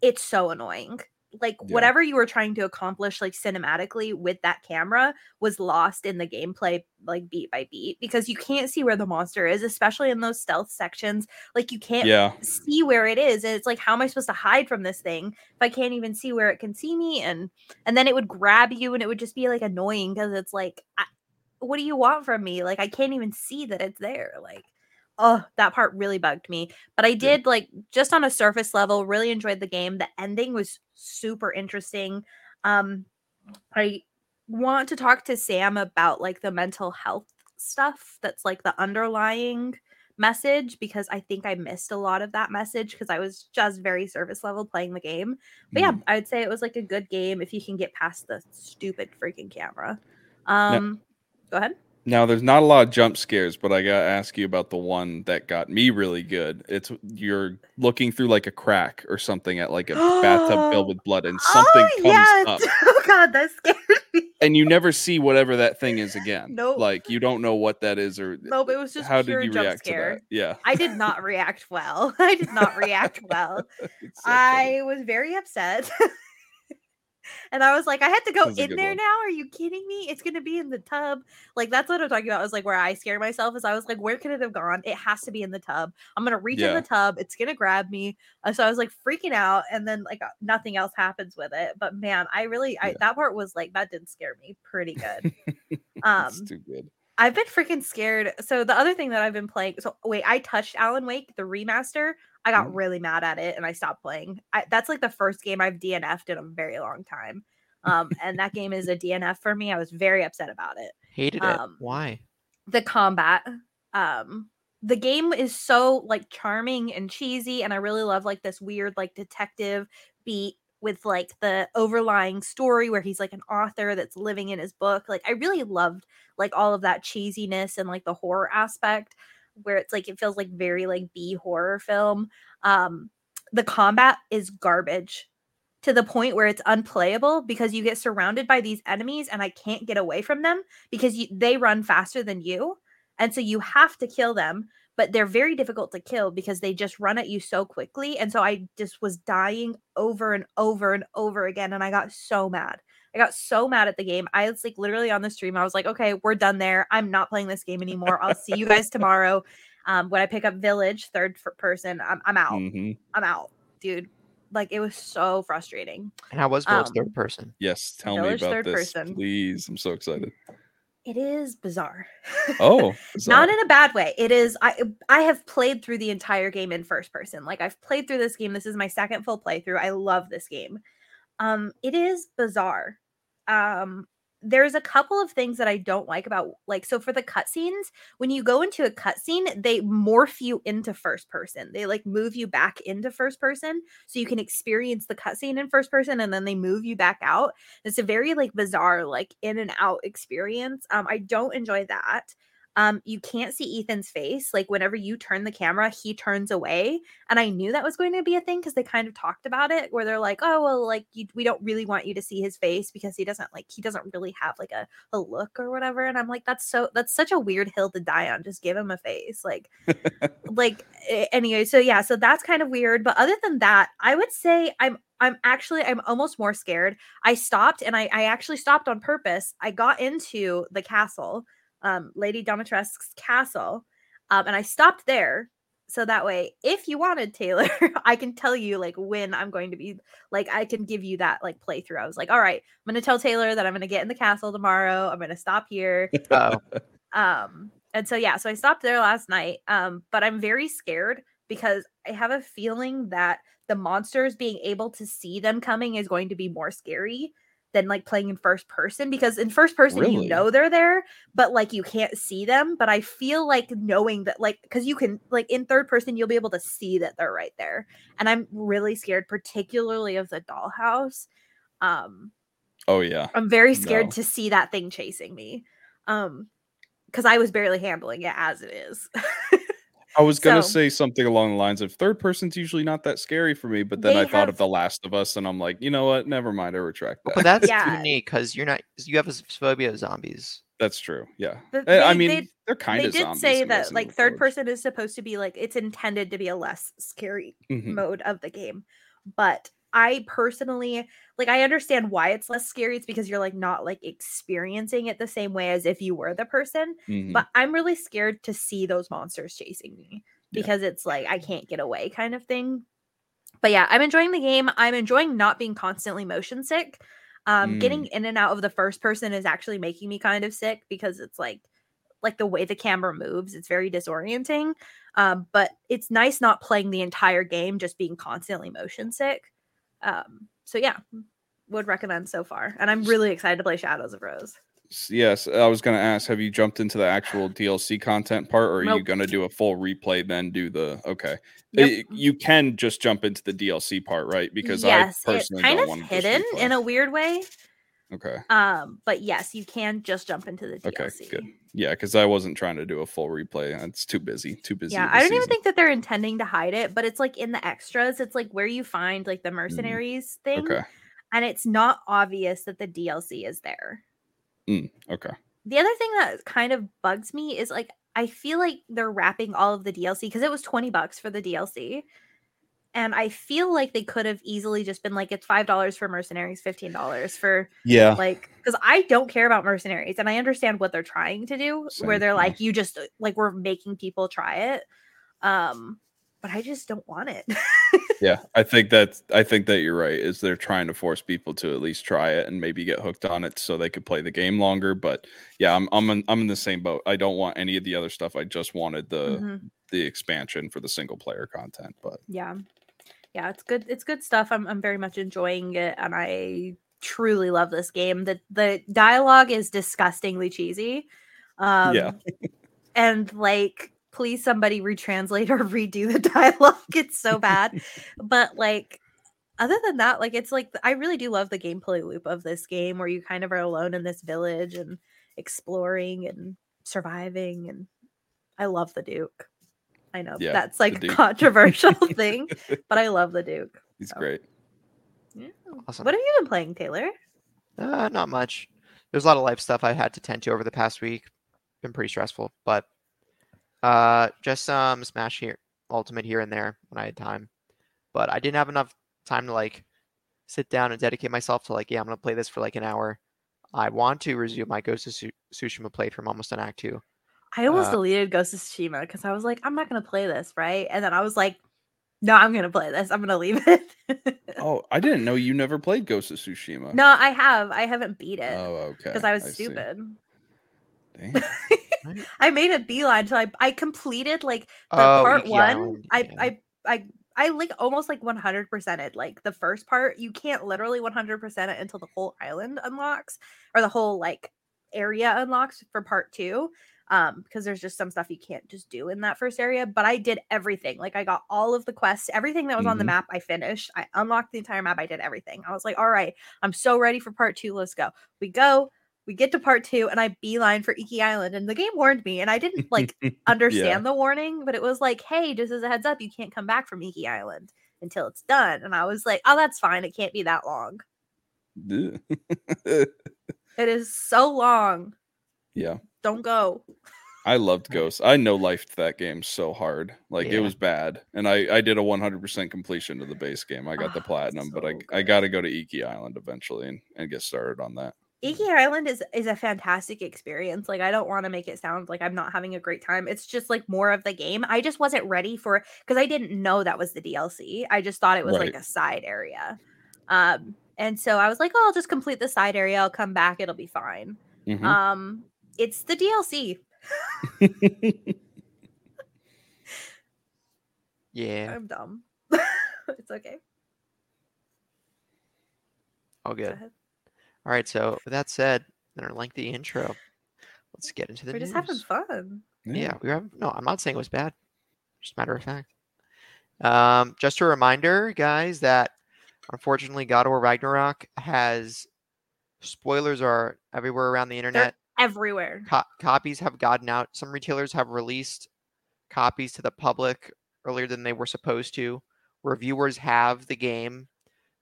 S3: It's so annoying. Like
S2: Yeah.
S3: whatever you were trying to accomplish like cinematically with that camera was lost in the gameplay like beat by beat because you can't see where the monster is, especially in those stealth sections. Like you can't
S2: Yeah.
S3: see where it is and it's like how am i supposed to hide from this thing if i can't even see where it can see me and and then it would grab you and it would just be like annoying because it's like I, what do you want from me like i can't even see that it's there like oh that part really bugged me but i did like just on a surface level really enjoyed the game the ending was super interesting um i want to talk to sam about like the mental health stuff that's like the underlying message because I think I missed a lot of that message because I was just very surface level playing the game. But yeah,
S2: Mm.
S3: I'd say it was like a good game if you can get past the stupid freaking camera. Um go ahead.
S2: Now, there's not a lot of jump scares, but I gotta ask you about the one that got me really good. It's you're looking through like a crack or something at like a bathtub filled with blood, and <gasps> something
S3: oh,
S2: comes
S3: yes.
S2: up, <laughs>
S3: Oh god, that scared me.
S2: and you never see whatever that thing is again.
S3: Nope.
S2: Like you don't know what that is, or
S3: Nope, it was just
S2: how
S3: pure
S2: did you
S3: jump
S2: react
S3: scare.
S2: to that? Yeah,
S3: I did not react well. <laughs> I did not react well. <laughs>
S2: So.
S3: I was very upset. And I was like, I had to go
S2: That was a
S3: in there
S2: one.
S3: now. Are you kidding me? It's gonna be in the tub. Like that's what I'm talking about. Was like where I scare myself is I was like, where could it have gone? It has to be in the tub. I'm gonna reach in the tub. It's gonna grab me. Uh, So I was like freaking out, and then like uh, nothing else happens with it. But man, I really I, that part was like that didn't scare me pretty good. <laughs> um,
S2: too good.
S3: I've been freaking scared. So the other thing that I've been playing. So wait, I touched Alan Wake the remaster. I got
S2: Mhm.
S3: really mad at it and I stopped playing. I, that's like the first game I've DNF'd in a very long time. Um, <laughs> and that game is a DNF for me. I was very upset about it.
S1: Hated it.
S3: Um,
S1: Why?
S3: The combat, um, the game is so like charming and cheesy, and I really love like this weird like detective beat with like the overlying story where he's like an author that's living in his book. Like I really loved like all of that cheesiness and like the horror aspect where it's like it feels like very like B horror film. Um the combat is garbage to the point where it's unplayable because you get surrounded by these enemies and I can't get away from them because you, they run faster than you. And so you have to kill them, but they're very difficult to kill because they just run at you so quickly. And so I just was dying over and over and over again. And I got so mad. I got so mad at the game. I was like literally on the stream. I was like, okay, we're done there. I'm not playing this game anymore. I'll see you guys tomorrow. Um, when I pick up Village, third f- person, I'm, I'm out.
S2: hmm
S3: I'm out, dude. Like it was so frustrating.
S1: And how was Village
S3: um,
S1: third person?
S2: Yes, tell
S3: Village
S2: me about
S3: third
S2: this,
S3: person.
S2: please. I'm so excited.
S3: It is bizarre.
S2: Oh, <laughs>
S3: not in a bad way it is i i have played through the entire game in first person like i've played through this game this is my second full playthrough i love this game um it is bizarre um there's a couple of things that i don't like about like so for the cutscenes when you go into a cutscene they morph you into first person. They like move you back into first person so you can experience the cutscene in first person and then they move you back out. It's a very like bizarre like in and out experience um i don't enjoy that um you can't see ethan's face like whenever you turn the camera he turns away and i knew that was going to be a thing because they kind of talked about it where they're like oh well like you, we don't really want you to see his face because he doesn't like he doesn't really have like a, a look or whatever and i'm like that's so that's such a weird hill to die on just give him a face like <laughs> like anyway so yeah so that's kind of weird but other than that i would say i'm i'm actually i'm almost more scared. I stopped and i i actually stopped on purpose. I got into the castle um lady dimitrescu's castle um and i stopped there. So that way if you wanted taylor <laughs> i can tell you like when i'm going to be like i can give you that like playthrough. I was like all right i'm going to tell taylor that i'm going to get in the castle tomorrow. I'm going to stop here. <laughs> Um and so yeah so i stopped there last night um but i'm very scared because i have a feeling that the monsters being able to see them coming is going to be more scary than like playing in first person because in first person you know they're there but like you can't see them but i feel like knowing that like because you can like in third person you'll be able to see that they're right there and i'm really scared particularly of the dollhouse um
S2: oh yeah.
S3: I'm very scared
S2: No.
S3: to see that thing chasing me. Um because I was barely handling it as it is. <laughs>
S2: I was gonna
S3: So-
S2: say something along the lines of third person's usually not that scary for me, but then
S3: They
S2: I thought of
S3: have-
S2: The Last of Us, and I'm like, you know what? Never mind. I retract that.
S1: but <laughs> that's
S3: Yeah.
S1: unique because you're not. You have a phobia of zombies.
S2: That's true. Yeah.
S3: The-
S2: Eh, I
S3: they-
S2: mean,
S3: they-
S2: they, are kind
S3: they
S2: of
S3: did
S2: zombies
S3: say
S2: in
S3: that
S2: Resident
S3: like
S2: Evil
S3: third
S2: Village.
S3: person is supposed to be like it's intended to be a less scary
S2: Mhm.
S3: mode of the game. But I personally like I understand why it's less scary. It's because you're like not like experiencing it the same way as if you were the person.
S2: Mhm.
S3: But I'm really scared to see those monsters chasing me
S2: Yeah.
S3: because it's like I can't get away kind of thing. But yeah, I'm enjoying the game. I'm enjoying not being constantly motion sick. Um, getting
S2: Mm.
S3: in and out of the first person is actually making me kind of sick because it's like like the way the camera moves, it's very disorienting. Um, but it's nice not playing the entire game, just being constantly motion sick. Um, so yeah, would recommend so far. And I'm really excited to play Shadows of Rose.
S2: Yes, I was gonna ask, have you jumped into the actual DLC content part, or are you gonna do a full replay then do the okay?
S3: Yep.
S2: Eh, You can just jump into the DLC part, right? Because
S3: yes,
S2: I personally
S3: it's kind
S2: don't
S3: of
S2: want to
S3: hidden in a weird way.
S2: Okay.
S3: Um, but yes, you can just jump into the DLC.
S2: Okay, good. Yeah, because I wasn't trying to do a full replay. It's too busy. Too busy.
S3: Yeah, I don't even think that they're intending to hide it, but it's like in the extras, it's like where you find like the mercenaries thing,
S2: Mm. Okay.
S3: and it's not obvious that the DLC is there.
S2: Mm, okay.
S3: The other thing that kind of bugs me is like I feel like they're wrapping all of the DLC because it was 20 bucks for the DLC. And I feel like they could have easily just been like, it's five dollars for mercenaries, fifteen dollars for
S2: Yeah.
S3: like because I don't care about mercenaries and I understand what they're trying to do, where they're like, you just uh, like we're making people try it. Um, but I just don't want it. <laughs>
S2: yeah. I think that I think that you're right. Is they're trying to force people to at least try it and maybe get hooked on it so they could play the game longer. But yeah, I'm I'm in, I'm in the same boat. I don't want any of the other stuff. I just wanted the
S3: Mhm.
S2: the expansion for the single player content. But
S3: Yeah. Yeah, it's good. It's good stuff. I'm I'm very much enjoying it and I truly love this game. The the dialogue is disgustingly cheesy. Um
S2: Yeah.
S3: and like please somebody retranslate <laughs> or redo the <laughs> dialogue. It's so bad. but like other than that, like it's like I really do love the gameplay loop of this game where you kind of are alone in this village and exploring and surviving and I love the Duke. I know
S2: Yeah,
S3: that's like a controversial <laughs> thing, but I love the Duke.
S2: he's
S3: So.
S2: great.
S3: Yeah.
S1: Awesome.
S3: What have you been playing, Taylor?
S1: Uh, not much. There's a lot of life stuff I had to tend to over the past week. Been pretty stressful, but uh, just some Smash here, Ultimate here and there when I had time. But I didn't have enough time to like sit down and dedicate myself to like, yeah, I'm gonna play this for like an hour. I want to resume my Ghost of Tsushima playthrough. I'm almost on Act Two.
S3: I almost
S1: Uh,
S3: deleted Ghost of Tsushima because I was like, I'm not gonna play this, right? And then I was like, No, I'm gonna play this. I'm gonna leave it.
S2: Oh, I didn't know <laughs> you never played Ghost of Tsushima.
S3: no, I have. I haven't beat it
S2: Oh, okay.
S3: because I was
S2: see.
S3: stupid.
S2: Dang. <laughs>
S3: I made a beeline until I I completed like the
S1: Oh,
S3: part
S1: Iki
S3: one.
S1: Island,
S3: I,
S1: yeah.
S3: I I I like almost like 100 percented like the first part. You can't literally 100 percent it until the whole island unlocks or the whole like area unlocks for part two. Um, because there's just some stuff you can't just do in that first area. But I did everything. Like I got all of the quests, everything that was on the
S2: Mhm.
S3: map. I finished. I unlocked the entire map. I did everything. I was like, all right, I'm so ready for part two. Let's go. We go. We get to part two, and I beeline for Iki Island, and the game warned me, and I didn't like <laughs> understand the warning, but it was like, hey, just as a heads up, you can't come back from Iki Island until it's done. And I was like, oh, that's fine. It can't be that long. <laughs> It is so long.
S2: yeah.
S3: Don't go.
S2: I loved <laughs> Ghost. I know lifed that game so hard. Like it was bad. And I I did a 100% completion of the base game. I got the
S3: Ah,
S2: platinum, but I
S3: so
S2: I got to go to Iki Island eventually and, and get started on that.
S3: Iki Island is is a fantastic experience. Like I don't want to make it sound like I'm not having a great time. It's just like more of the game. I just wasn't ready for because I didn't know that was the DLC. I just thought it was like a side area. Um and so I was like, oh, I'll just complete the side area. I'll come back. It'll be fine.
S2: Mhm.
S3: Um it's the DLC. <laughs>
S1: Yeah,
S3: I'm dumb. <laughs> it's okay.
S1: all
S3: Go
S1: good.
S3: ahead.
S1: All right. So with that said, in our lengthy intro, let's get into the
S3: We're
S1: news.
S3: just having fun.
S1: Yeah, we were. No, I'm not saying it was bad. Just matter of fact. Um, just a reminder, guys, that unfortunately, God of War Ragnarok has spoilers are everywhere around the internet.
S3: Everywhere.
S1: Co- copies have gotten out. Some retailers have released copies to the public earlier than they were supposed to. Reviewers have the game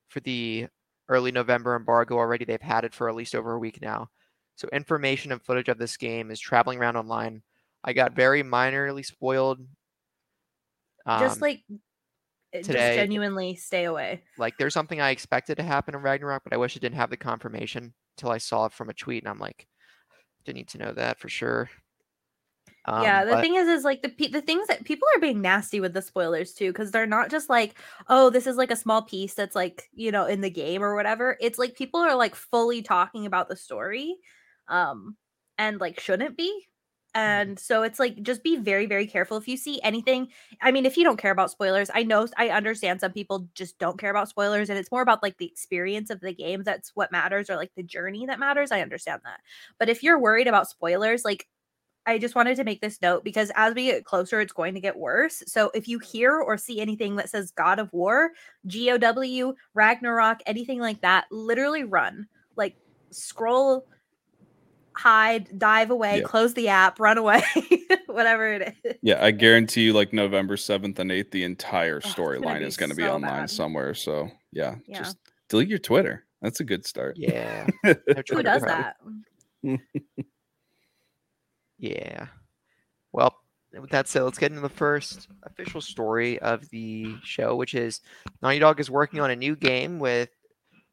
S1: for the early November embargo already. They've had it for at least over a week now. So information and footage of this game is traveling around online. I got very minorly spoiled.
S3: just
S1: Um,
S3: like uh,
S1: today-
S3: just genuinely stay away.
S1: like there's something I expected to happen in Ragnarok, but I wish I didn't have the confirmation until I saw it from a tweet, and I'm like, didn't need to know that for sure. Um,
S3: yeah, the
S1: but-
S3: thing is, is like the pe- the things that people are being nasty with the spoilers too, because they're not just like, oh, this is like a small piece that's like you know in the game or whatever. It's like people are like fully talking about the story, um, and like shouldn't be. Mm-hmm. And so it's like just be very very careful if you see anything. I mean, if you don't care about spoilers, I know I understand some people just don't care about spoilers, and it's more about like the experience of the game that's what matters, or like the journey that matters. I understand that, but if you're worried about spoilers, like I just wanted to make this note because as we get closer, it's going to get worse. So if you hear or see anything that says God of War, GOW, Ragnarok, anything like that, literally run. Like scroll, hide, dive away,
S2: Yeah.
S3: close the app, run away, <laughs> whatever it is.
S2: Yeah, I guarantee you, like November seventh and eighth, the entire
S3: Oh,
S2: storyline is going to be online
S3: bad.
S2: somewhere. So yeah,
S3: Yeah.
S2: just delete your Twitter. That's a good start.
S1: Yeah. <laughs>
S3: Who does that? <laughs>
S1: Yeah. Well, with that said, let's get into the first official story of the show, which is Naughty Dog is working on a new game with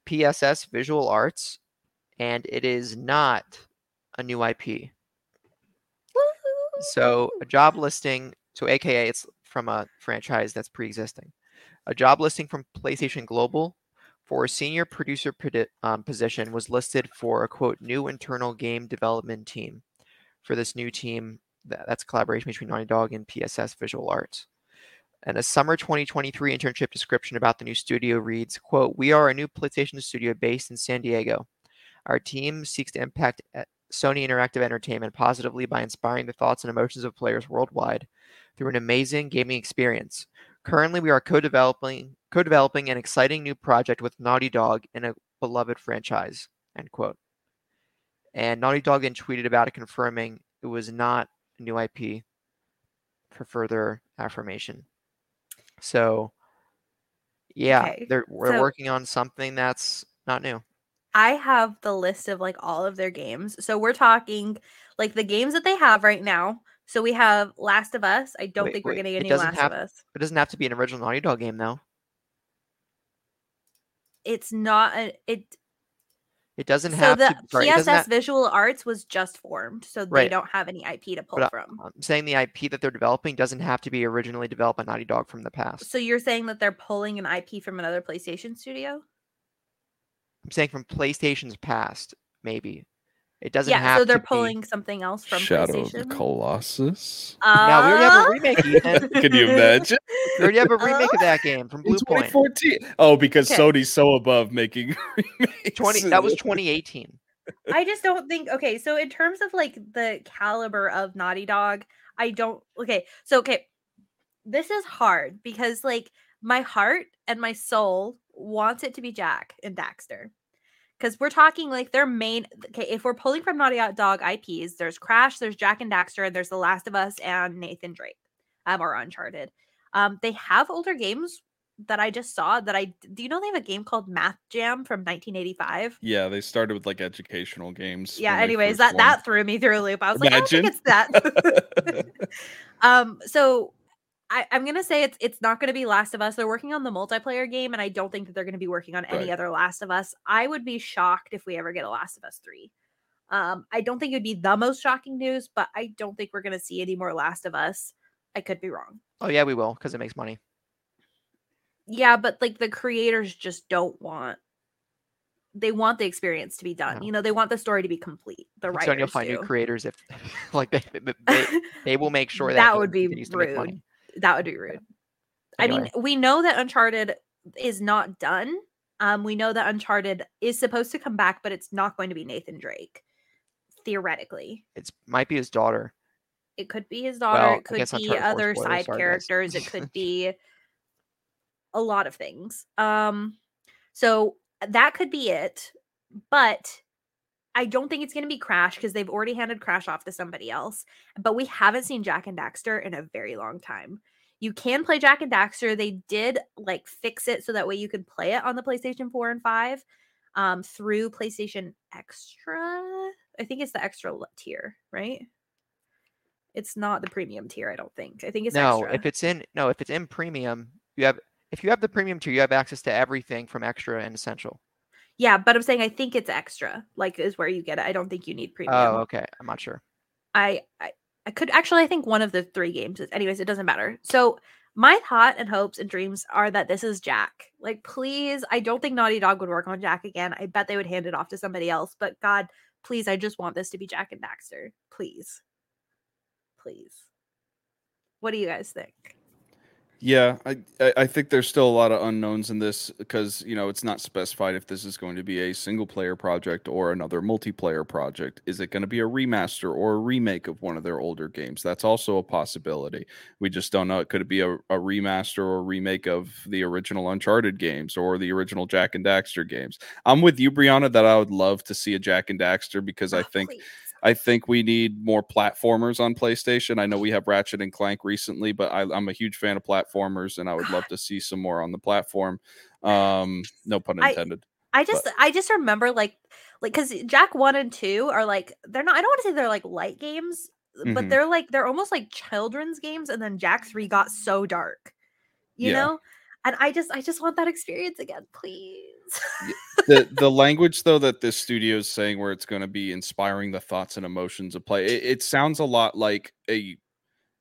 S1: PSS Visual Arts, and it is not a new IP. So a job listing, so AKA it's from a franchise that's pre-existing. A job listing from PlayStation Global for a senior producer um, position was listed for a quote new internal game development team. For this new team, that, that's collaboration between Naughty Dog and PSS Visual Arts. And a summer 2023 internship description about the new studio reads, quote, We are a new PlayStation studio based in San Diego. Our team seeks to impact Sony Interactive Entertainment positively by inspiring the thoughts and emotions of players worldwide through an amazing gaming experience. Currently, we are co-developing co-developing an exciting new project with Naughty Dog in a beloved franchise. End quote. And Naughty Dog then tweeted about it, confirming it was not a new IP for further affirmation. So, yeah,
S3: Okay,
S1: they're we're
S3: so-
S1: working on something that's not new.
S3: I have the list of like all of their games. So we're talking like the games that they have right now. So we have Last of Us. I don't
S1: Wait,
S3: think
S1: wait,
S3: we're getting a
S1: it doesn't
S3: Last
S1: have-
S3: of Us.
S1: It doesn't have to be an original Naughty Dog game, though.
S3: It's not a it.
S1: It doesn't
S3: So
S1: have
S3: the
S1: to. Sorry,
S3: PSS
S1: have,
S3: Visual Arts was just formed, so they don't have any IP to pull
S1: But, uh,
S3: from.
S1: I'm saying the IP that they're developing doesn't have to be originally developed by Naughty Dog from the past.
S3: So you're saying that they're pulling an IP from another PlayStation studio?
S1: I'm saying from PlayStation's past, maybe. It doesn't
S3: Yeah,
S1: have
S3: so they're
S1: to be-
S3: pulling something else from
S2: Shadow of the Colossus.
S1: Yeah, we already have a
S3: Uh,
S1: remake, Ethan. <laughs>
S2: Can you imagine?
S1: We already have a remake of that game from
S2: In
S1: Bluepoint.
S2: 2014. Oh, because
S3: Okay.
S2: Sony's so above making <laughs> remakes.
S1: 20 that was 2018.
S3: I just don't think okay, so in terms of like the caliber of Naughty Dog, I don't okay, so okay. This is hard because like my heart and my soul wants it to be Jak and Daxter. Because we're talking like their main okay, if we're pulling from Naughty Dog IPs, there's Crash, there's Jak and Daxter, and there's The Last of Us and Nathan Drake. Um, or Uncharted. Um, they have older games that I just saw that I do you know they have a game called Math Jam from 1985?
S2: Yeah, they started with like educational games.
S3: yeah anyways that that threw me through a loop i was like i don't think it's that <laughs> <laughs> um so I, i'm gonna say it's it's not gonna be last of us. They're working on the multiplayer game and i don't think that they're gonna be working on any
S2: Right.
S3: other last of us. I would be shocked if we ever get a last of us 3 um i don't think it would be the most shocking news but i don't think we're gonna see any more last of us. I could be wrong.
S1: Oh yeah, we will because it makes money.
S3: yeah but like the creators just don't want they want the experience to be done.
S1: No.
S3: you know they want the story to be complete. The
S1: So
S3: writers
S1: you'll find new creators if <laughs> like they, they, <laughs> they, will make sure that
S3: That would be
S1: continues to make
S3: rude. That would be rude. I mean, we know that Uncharted is not done. Um, we know that Uncharted is supposed to come back, but it's not going to be Nathan Drake. Theoretically,
S1: It might be his daughter.
S3: it could be his daughter.
S1: Well,
S3: it could be
S1: Uncharted
S3: other
S1: spoilers,
S3: side
S1: sorry,
S3: characters. It could <laughs> be a lot of things. Um, so that could be it. But I don't think it's going to be Crash because they've already handed Crash off to somebody else. But we haven't seen Jak and Daxter in a very long time. You can play Jak and Daxter. They did like fix it so that way you could play it on the PlayStation 4 and 5 um, through PlayStation Extra. I think it's the extra tier, right? It's not the premium tier, I don't think. I think it's
S1: no,
S3: extra.
S1: if it's in no, if it's in premium, you have if you have the premium tier, you have access to everything from extra and essential.
S3: Yeah, but I'm saying I think it's extra, like is where you get it. I don't think you need premium.
S1: Oh, okay. I'm not sure.
S3: I, I I could actually I think one of the three games is anyways, it doesn't matter. So my thought and hopes and dreams are that this is Jak. Like, please, I don't think Naughty Dog would work on Jak again. I bet they would hand it off to somebody else. But God, please, I just want this to be Jak and Daxter. Please. Please. What do you guys think?
S2: Yeah, I I I think there's still a lot of unknowns in this because you know it's not specified if this is going to be a single player project or another multiplayer project. Is it going to be a remaster or a remake of one of their older games? That's also a possibility. We just don't know. It could be a, a remaster or remake of the original Uncharted games or the original Jak and Daxter games. I'm with you, Breanna, that I would love to see a Jak and Daxter because I
S3: Oh,
S2: think
S3: please.
S2: I think we need more platformers on PlayStation. I know we have Ratchet and Clank recently, but I, I'm a huge fan of platformers, and I would love to see some more on the platform. Um, no pun intended.
S3: I just I just remember like like because Jak one and two are like they're not I don't want to say they're like light games, but
S2: Mhm.
S3: they're like they're almost like children's games, and then Jak three got so dark, you
S2: Yeah.
S3: know. And I just I just want that experience again, please.
S2: the the <laughs> language though that this studio is saying where it's going to be inspiring the thoughts and emotions of play it, it sounds a lot like a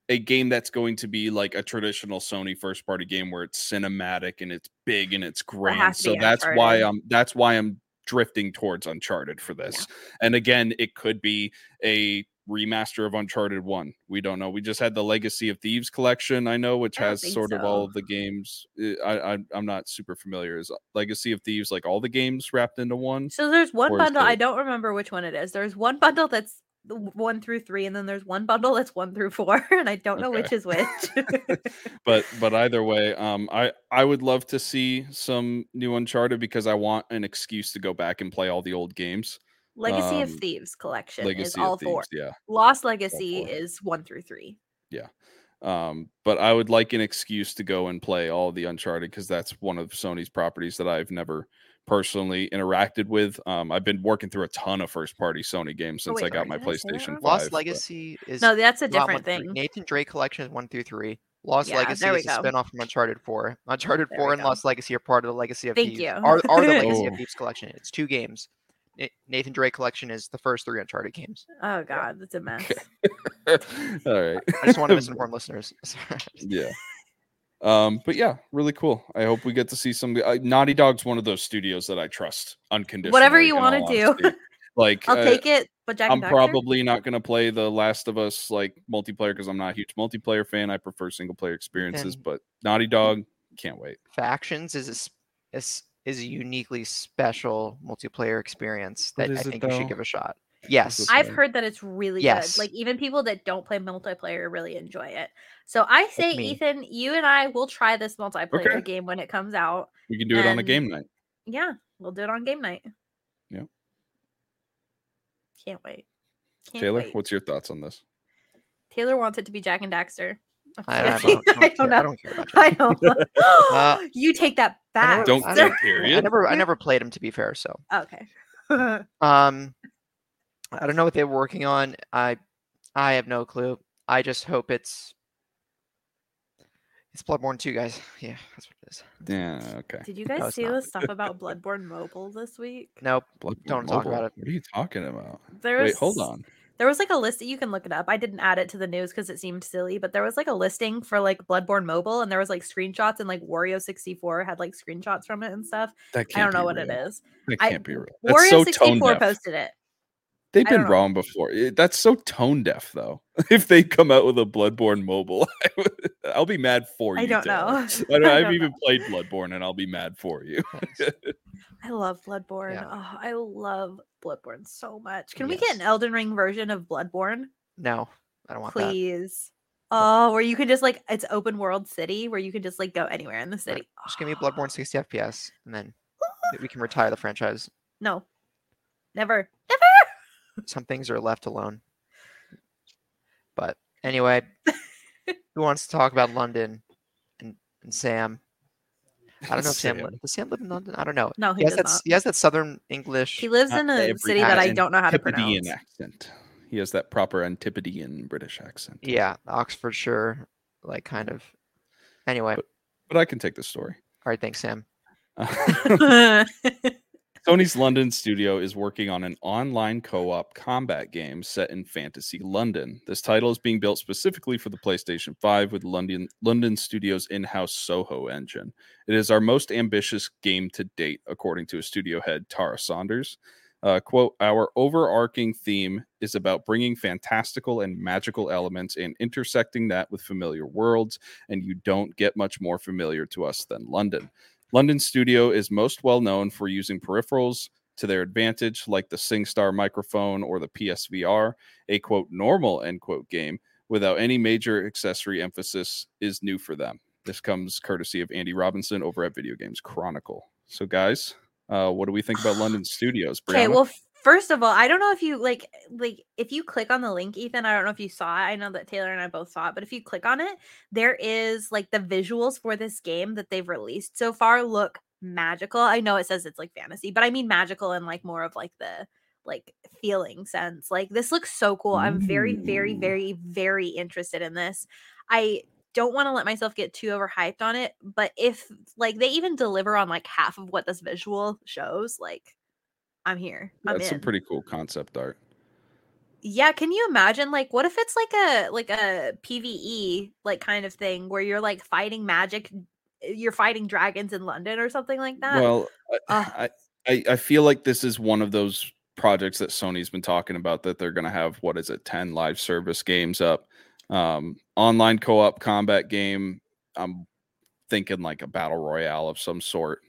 S2: a game that's going to be like a traditional Sony first party game where it's cinematic and it's big and it's grand. So that's why I'm that's why I'm drifting towards Uncharted for this. And again, it could be a remaster of Uncharted 1. We don't know. We just had the Legacy of Thieves collection, I know, which
S3: I
S2: has sort of all of the games. Uh, I, I I'm not super familiar. Is Legacy of Thieves like all the games wrapped into one?
S3: So there's one bundle. I don't remember which one it is. There's one bundle that's the one through three, and then there's one bundle that's one through four, <laughs> and I don't know which is which. <laughs>
S2: but but either way, um, I I would love to see some new Uncharted because I want an excuse to go back and play all the old games.
S3: Legacy of
S2: Um,
S3: Thieves collection is all
S2: of
S3: four.
S2: Yeah.
S3: Lost Legacy
S2: four.
S3: is one through three.
S2: Um, but I would like an excuse to go and play all the Uncharted because that's one of Sony's properties that I've never personally interacted with. Um, I've been working through a ton of first party Sony games
S3: Oh,
S2: since
S3: wait,
S2: I got my
S3: did I say that
S2: PlayStation 5.
S1: Lost
S2: but-
S1: Legacy is
S3: No, that's a different
S1: one through-
S3: thing.
S1: Nathan Drake collection is one through three. Lost
S3: Yeah,
S1: Legacy is a
S3: go.
S1: spin-off from Uncharted 4. Uncharted
S3: There
S1: 4 and
S3: go.
S1: Lost Legacy are part of the Legacy of
S3: Thank
S1: Thieves.
S3: you.
S1: Are, are the <laughs> Legacy
S2: Oh.
S1: of Thieves collection. It's two games. Na- Nathan Drake collection is the first three Uncharted games.
S3: Oh god, that's a mess. <laughs>
S2: all right.
S1: I just want to misinform <laughs> listeners. <laughs>
S2: yeah. Um, but yeah, really cool. I hope we get to see some. Uh, Naughty Dog's one of those studios that I trust unconditionally.
S3: Whatever you wanna do.
S2: Like,
S3: I'll
S2: uh,
S3: take it, but Jack
S2: I'm
S3: and
S2: probably not going to play the Last of Us like multiplayer because I'm not a huge multiplayer fan. I prefer single player experiences.
S1: And-
S2: but Naughty Dog, can't wait.
S1: Factions is a, s- is is a uniquely special multiplayer experience
S2: But
S1: that I
S2: is it
S1: think you should give a shot. Yes.
S3: I've heard that it's really
S1: Yes.
S3: good. Like even people that don't play multiplayer really enjoy it. So I say. Ethan, you and I will try this multiplayer
S2: Okay.
S3: game when it comes out.
S2: We can do it on a game night.
S3: Yeah, we'll do it on game night.
S2: Yep.
S3: Can't wait. Can't
S2: Taylor,
S3: wait.
S2: what's your thoughts on this?
S3: Taylor wants it to be Jak and Daxter. I'm
S1: I, <laughs> I, don't, I, don't, care.
S3: know.
S1: I don't care about <laughs>
S3: I
S1: that.
S3: know. <laughs>
S1: Uh, <gasps>
S3: you take that back.
S1: never-
S2: Don't
S1: I
S2: care,
S1: never-
S2: period.
S1: I never I never played them to be fair, so
S3: Okay.
S1: um I don't know what they were working on. I I have no clue. I just hope it's it's Bloodborne 2, guys. <sighs> Yeah, that's what it is.
S2: Yeah, okay.
S3: Did you guys
S1: it's
S3: see the stuff about Bloodborne Mobile this week?
S1: Nope.
S2: Bloodborne
S1: Don't talk about it.
S2: What are you talking about?
S3: There
S2: Wait, hold on.
S3: There was like a list that you can look it up. I didn't add it to the news because it seemed silly, but there was like a listing for like Bloodborne Mobile, and there was like screenshots, and like Wario64 had like screenshots from it and stuff. I don't know what it is.
S2: That
S3: I-
S2: can't be real. That's so tone
S3: Wario64
S2: deaf.
S3: posted it.
S2: They've been
S3: know.
S2: wrong before. Eh, That's so tone deaf, though. <laughs> if they come out with a Bloodborne mobile, <laughs> I would- I'll be mad for you.
S3: I don't
S2: Taylor.
S3: know.
S2: I <laughs> don't,
S3: I
S2: I've
S3: don't
S2: even
S3: know.
S2: played Bloodborne, and I'll be mad for you.
S3: I love Bloodborne.
S1: Yeah.
S3: Oh, I love Bloodborne so much. Can we get an Elden Ring version of Bloodborne,
S1: No, I don't want that.
S3: please? Oh, where you can just like it's open world city where you can just like go anywhere in the city.
S1: Just give me Bloodborne 60 FPS, and then we can retire the franchise.
S3: No, never, never.
S1: Some things are left alone. But anyway, <laughs> who wants to talk about London and, and Sam? I don't know if Sam, li-
S2: Sam.
S1: does Sam live in London. I don't know.
S3: No, he
S1: He has
S3: does
S1: that.
S3: not.
S1: He has that Southern English.
S3: He lives in a city that I don't know how to pronounce.
S2: accent. He has that proper Antipodean British accent.
S1: yeah, Oxfordshire, like kind of. Anyway,
S2: But- But I can take the story.
S1: all right. Thanks, Sam. <laughs> <laughs>
S2: Sony's London studio is working on an online co op combat game set in fantasy London. This title is being built specifically for the PlayStation 5 with London, London Studios' in house Soho engine. It is our most ambitious game to date, according to a studio head, Tara Saunders. Uh, quote, our overarching theme is about bringing fantastical and magical elements and intersecting that with familiar worlds, and you don't get much more familiar to us than London. London Studio is most well known for using peripherals to their advantage, like the SingStar microphone or the PSVR. A quote, normal end quote game without any major accessory emphasis is new for them. This comes courtesy of Andy Robinson over at Video Games Chronicle. So, guys, uh, what do we think about London <sighs> Studios?
S3: Okay, well, first of all, I don't know if you like like if you click on the link, Ethan. I don't know if you saw it. I know that Taylor and I both saw it, but if you click on it, there is like the visuals for this game that they've released so far look magical. I know it says it's like fantasy, but I mean magical and like more of like the like feeling sense. Like this looks so cool. I'm very, very, very, very interested in this. I don't want to let myself get too overhyped on it, but if like they even deliver on like half of what this visual shows, like I'm here. I'm
S2: That's
S3: in.
S2: some pretty cool concept art.
S3: yeah, can you imagine like what if it's like a like a PvE like kind of thing where you're like fighting magic you're fighting dragons in London or something like that?
S2: Well. I, I I feel like this is one of those projects that Sony's been talking about that they're going to have what is it 10 live service games up um online co-op combat game I'm thinking like a battle royale of some sort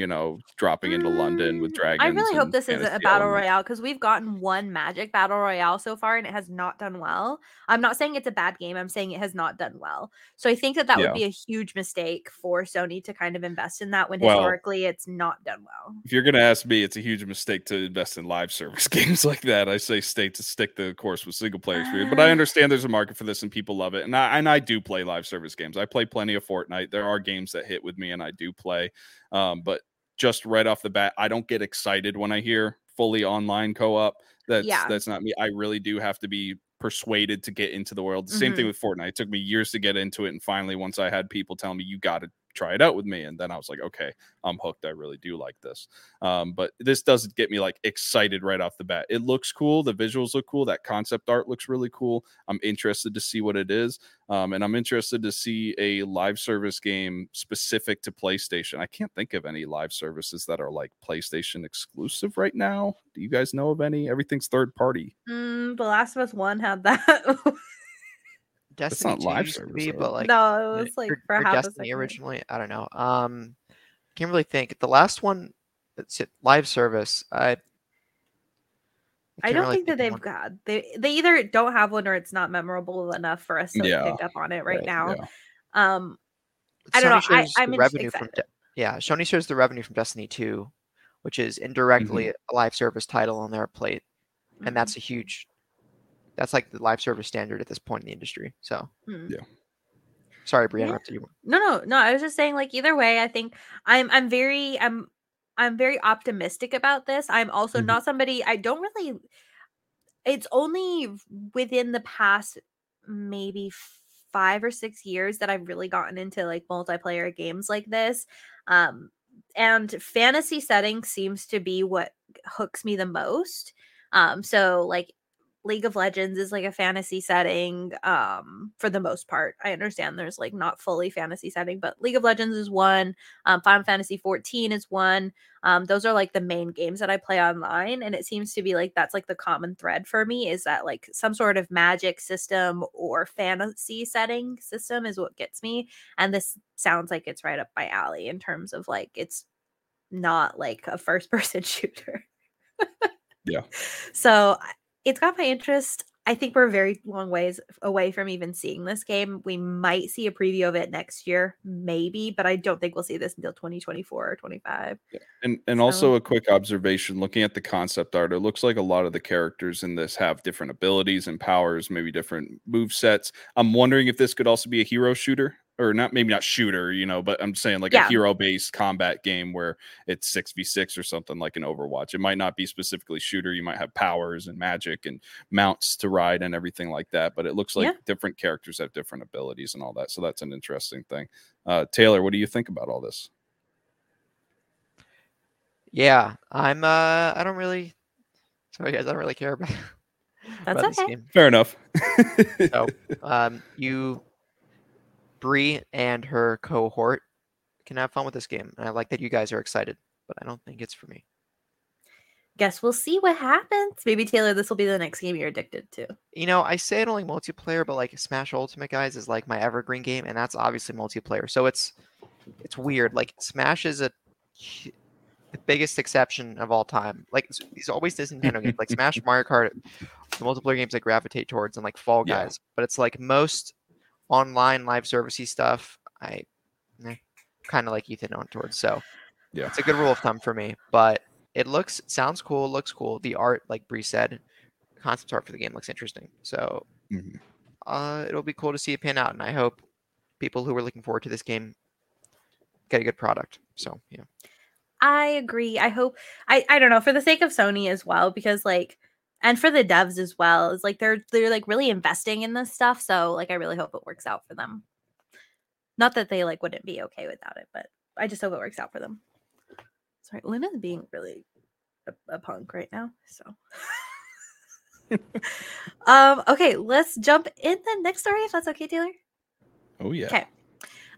S2: you know dropping into London with
S3: Mm,
S2: dragons
S3: I really hope this isn't a battle
S2: elements.
S3: royale because we've gotten one magic battle royale so far and it has not done well. I'm not saying it's a bad game. I'm saying it has not done well. So I think that that
S2: Yeah.
S3: would be a huge mistake for Sony to kind of invest in that when
S2: Well-
S3: historically it's not done well.
S2: if you're going to ask me, it's a huge mistake to invest in live service <laughs> games like that. I say stay to stick the course with single player experience, but I <sighs> understand there's a market for this and people love it. And I and I do play live service games. I play plenty of Fortnite. There are games that hit with me, and I do play. Um, but just right off the bat, I don't get excited when I hear fully online co-op. That's
S3: Yeah.
S2: that's not me. I really do have to be persuaded to get into the world. The Same thing
S3: Mhm.
S2: with Fortnite. It took me years to get into it, and finally, once I had people tell me you got to try it out with me, and then I was like, okay, I'm hooked. I really do like this. Um, but this doesn't get me like excited right off the bat. It looks cool. The visuals look cool. That concept art looks really cool. I'm interested to see what it is. Um, and I'm interested to see a live service game specific to PlayStation. I can't think of any live services that are like PlayStation exclusive right now. Do you guys know of any? Everything's third party.
S3: Mm, the Last of Us One had that. <laughs>
S1: Destiny
S2: not live service,
S1: be,
S2: though.
S1: but like
S3: no, it
S1: uh,
S3: was like
S1: or-
S3: for
S1: or
S3: half a
S1: Destiny
S3: second.
S1: originally. I don't know. Um, can't really think. The last one, that's it, live service. I.
S3: I
S1: can't
S3: don't
S1: really
S3: think that they've
S1: one.
S3: got they they either don't have one or it's not memorable enough for us to
S2: Yeah.
S3: pick up on it right,
S1: Right,
S3: now.
S2: yeah.
S3: Um, I don't know, I-
S1: shares
S3: I'm
S1: the
S3: just
S1: revenue from. De- yeah, Sony shares the revenue from Destiny 2, which is indirectly
S2: Mm-hmm.
S1: a live service title on their plate,
S3: Mhm.
S1: and that's a huge. That's like the live service standard at this point in the industry. So,
S3: Mhm.
S2: Yeah.
S1: sorry, Breanna,
S3: Yeah.
S1: interrupted you.
S3: No, no, no. I was just saying, like, either way, I think I'm I'm very I'm I'm very optimistic about this. I'm also
S2: Mhm.
S3: not somebody I don't really it's only within the past maybe five or six years that I've really gotten into like multiplayer games like this. Um and fantasy setting seems to be what hooks me the most. Um so like League of Legends is like a fantasy setting um for the most part. I understand there's like not fully fantasy setting, but League of Legends is one. Um Final Fantasy 14 is one. Um those are like the main games that I play online and it seems to be like that's like the common thread for me is that like some sort of magic system or fantasy setting system is what gets me and this sounds like it's right up my alley in terms of like it's not like a first <laughs> person shooter.
S2: Yeah.
S3: So I- it's got my interest. I think we're a very long ways away from even seeing this game. We might see a preview of it next year, maybe, but I don't think we'll see this until 2024 or 25.
S2: And and
S3: So-
S2: also a quick observation looking at the concept art, it looks like a lot of the characters in this have different abilities and powers, maybe different move sets. I'm wondering if this could also be a hero shooter or not maybe not shooter, you know, but I'm saying like
S3: Yeah.
S2: a hero based combat game where it's 6v6 or something like an Overwatch. It might not be specifically shooter, you might have powers and magic and mounts to ride and everything like that, but it looks like
S3: Yeah.
S2: different characters have different abilities and all that. So that's an interesting thing. Uh Taylor, what do you think about all this?
S1: Yeah, I'm. Uh, I don't really. Sorry, guys, I don't really care <laughs> about,
S3: That's
S1: about this
S3: okay.
S1: game.
S2: Fair enough.
S1: So, <laughs> um, you, Bree, and her cohort can have fun with this game, and I like that you guys are excited, but I don't think it's for me.
S3: guess we'll see what happens. Maybe Taylor, this will be the next game you're addicted to.
S1: You know, I say it only multiplayer, but like Smash Ultimate guys is like my evergreen game, and that's obviously multiplayer. So it's it's weird. Like Smash is a the biggest exception of all time. Like it's, these always this Nintendo games, like Smash, <laughs> Mario Kart, the multiplayer games I gravitate towards, and like Fall
S2: Yeah.
S1: Guys. But it's like most online live servicey stuff. I kind of like Ethan on towards. So
S2: Yeah.
S1: it's a good rule of thumb for me. But it looks sounds cool, looks cool. The art, like Bree said, concept art for the game looks interesting. So
S2: Mhm.
S1: uh, it'll be cool to see it pan out, and I hope people who are looking forward to this game get a good product. So yeah,
S3: I agree. I hope I I don't know for the sake of Sony as well because like and for the devs as well is like they're they're like really investing in this stuff so like I really hope it works out for them. Not that they like wouldn't be okay without it, but I just hope it works out for them. Sorry, Luna's being really a, a punk right now. So <laughs> um okay, let's jump in the next story if that's okay, Taylor.
S2: Oh yeah.
S3: Okay.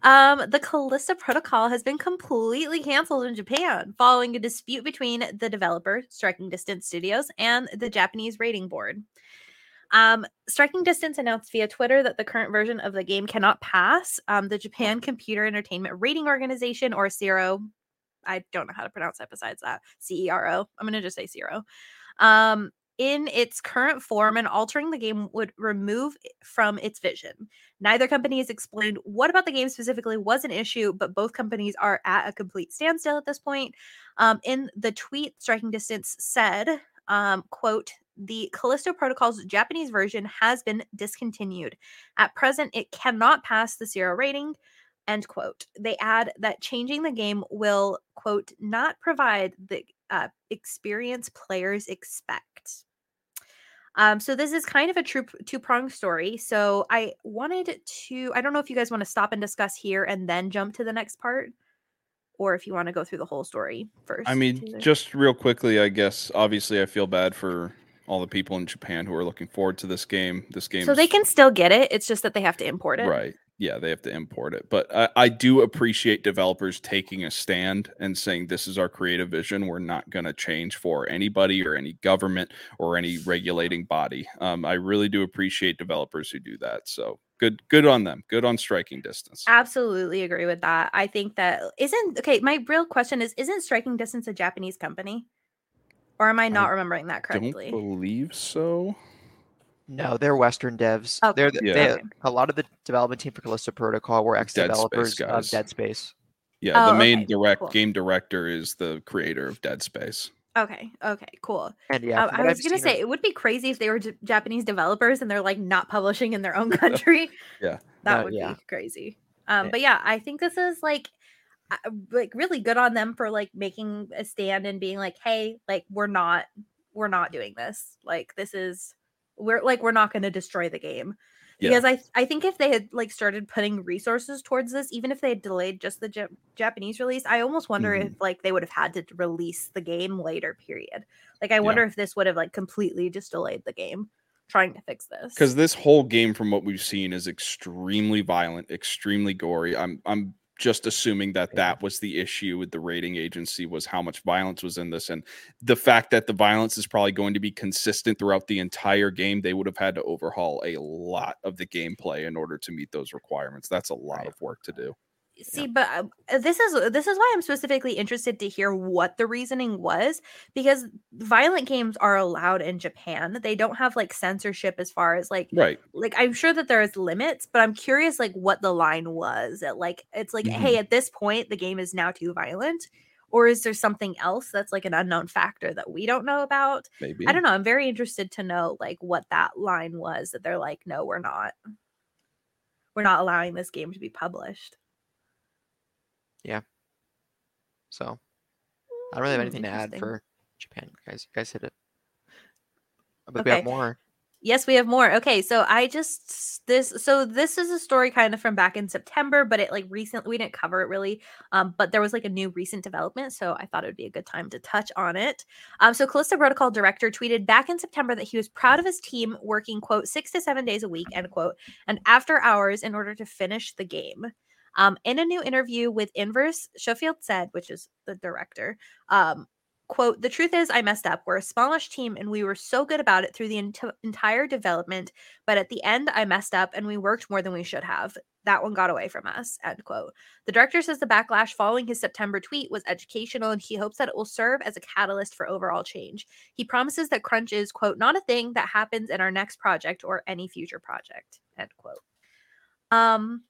S3: Um, the Callisto Protocol has been completely canceled in Japan following a dispute between the developer, Striking Distance Studios, and the Japanese rating board. Um, Striking Distance announced via Twitter that the current version of the game cannot pass um, the Japan Computer Entertainment Rating Organization, or CERO. I don't know how to pronounce that besides that. C E R O. I'm going to just say CERO. Um, in its current form, and altering the game would remove from its vision. Neither company has explained what about the game specifically was an issue, but both companies are at a complete standstill at this point. Um, in the tweet, Striking Distance said, um, quote, the Callisto Protocol's Japanese version has been discontinued. At present, it cannot pass the CERO rating. End quote. They add that changing the game will, quote, not provide the uh, experience players expect. Um, so this is kind of a true two pronged story. So I wanted to, I don't know if you guys want to stop and discuss here and then jump to the next part, or if you want to go through the whole story first.
S2: I mean, just real quickly, I guess. Obviously, I feel bad for all the people in Japan who are looking forward to this game. This game,
S3: so they can still get it. It's just that they have to import it.
S2: right. Yeah, they have to import it. But I, I do appreciate developers taking a stand and saying this is our creative vision. We're not going to change for anybody or any government or any regulating body. Um, I really do appreciate developers who do that. So good, good on them. Good on striking distance.
S3: Absolutely agree with that. I think that isn't okay. My real question is Isn't Striking Distance a Japanese company? Or am I not remembering that
S2: Don't
S3: correctly?
S2: believe so.
S1: No, they're Western devs.
S3: Okay.
S1: They're the,
S2: Yeah.
S1: they, a lot of the development team for Callisto Protocol were ex developers of. Dead Space.
S2: Yeah, the
S3: Oh,
S2: main
S3: okay,
S2: direct
S3: cool.
S2: game director is the creator of Dead Space.
S3: Okay. Okay. Cool.
S1: And yeah,
S3: Um, I was
S1: I've
S3: gonna say
S1: of-
S3: it would be crazy if they were J- Japanese developers and they're like not publishing in their own <laughs> country.
S2: Yeah.
S3: that
S1: No,
S3: would
S1: yeah.
S3: be crazy. Um,
S1: Yeah.
S3: but yeah, I think this is like, uh, like really good on them for like making a stand and being like, hey, like we're not, we're not doing this. Like this is, we're like we're not going to destroy the game.
S2: Yeah.
S3: Because I, I think if they had like started putting resources towards this, even if they had delayed just the Jap- Japanese release, I almost wonder
S2: Mhm.
S3: if like they would have had to release the game later. Period. Like I wonder if this would have like completely just delayed the game trying to fix this.
S2: because this whole game from what we've seen is extremely violent extremely gory i'm i'm just assuming that that was the issue with the rating agency was how much violence was in this and the fact that the violence is probably going to be consistent throughout the entire game they would have had to overhaul a lot of the gameplay in order to meet those requirements. That's a lot
S1: Right.
S2: of work to do
S3: see but uh, uh, this is this is why i'm specifically interested to hear what the reasoning was because violent games are allowed in japan. They don't have like censorship as far as like
S2: right.
S3: like i'm sure that there is limits but i'm curious like what the line was at like it's like
S2: Mhm.
S3: hey at this point the game is now too violent or is there something else that's like an unknown factor that we don't know about?
S2: Maybe.
S3: i don't know. I'm very interested to know like what that line was that they're like no we're not. We're not allowing this game to be published
S1: so I don't really have
S3: Hmm,
S1: anything to add for Japan, guys. You guys hit it. But we have more.
S3: Yes, we have more. Okay, so I just this so this is a story kind of from back in September, but it like recently we didn't cover it really. Um, but there was like a new recent development, so I thought it would be a good time to touch on it. Um, so Callisto Protocol director tweeted back in September that he was proud of his team working quote six to seven days a week end quote and after hours in order to finish the game. Um, in a new interview with Inverse, Schofield said, which is the director, um, quote, the truth is, I messed up. We're a smallish team and we were so good about it through the ent- entire development. But at the end, I messed up and we worked more than we should have. That one got away from us, end quote. The director says the backlash following his September tweet was educational and he hopes that it will serve as a catalyst for overall change. He promises that crunch is, quote, not a thing that happens in our next project or any future project, end quote. Um,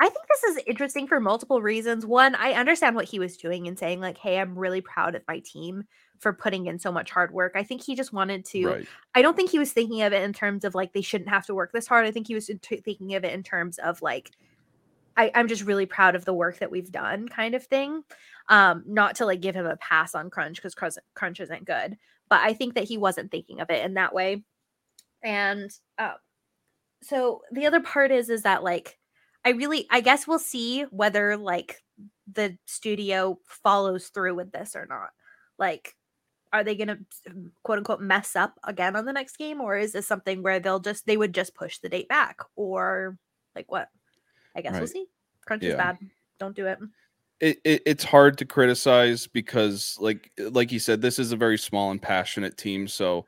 S3: I think this is interesting for multiple reasons. One, I understand what he was doing and saying, like, hey, I'm really proud of my team for putting in so much hard work. I think he just wanted to,
S2: Right.
S3: I don't think he was thinking of it in terms of like they shouldn't have to work this hard. I think he was t- thinking of it in terms of like, I, I'm just really proud of the work that we've done, kind of thing. Um, not to like give him a pass on Crunch because Crunch, Crunch isn't good, but I think that he wasn't thinking of it in that way. And uh, so the other part is, is that like, I really, I guess we'll see whether like the studio follows through with this or not. Like, are they going to quote unquote mess up again on the next game, or is this something where they'll just they would just push the date back, or like what? I guess we'll see. Crunch is bad. Don't do it.
S2: it, it it's hard to criticize because like like you said this is a very small and passionate team so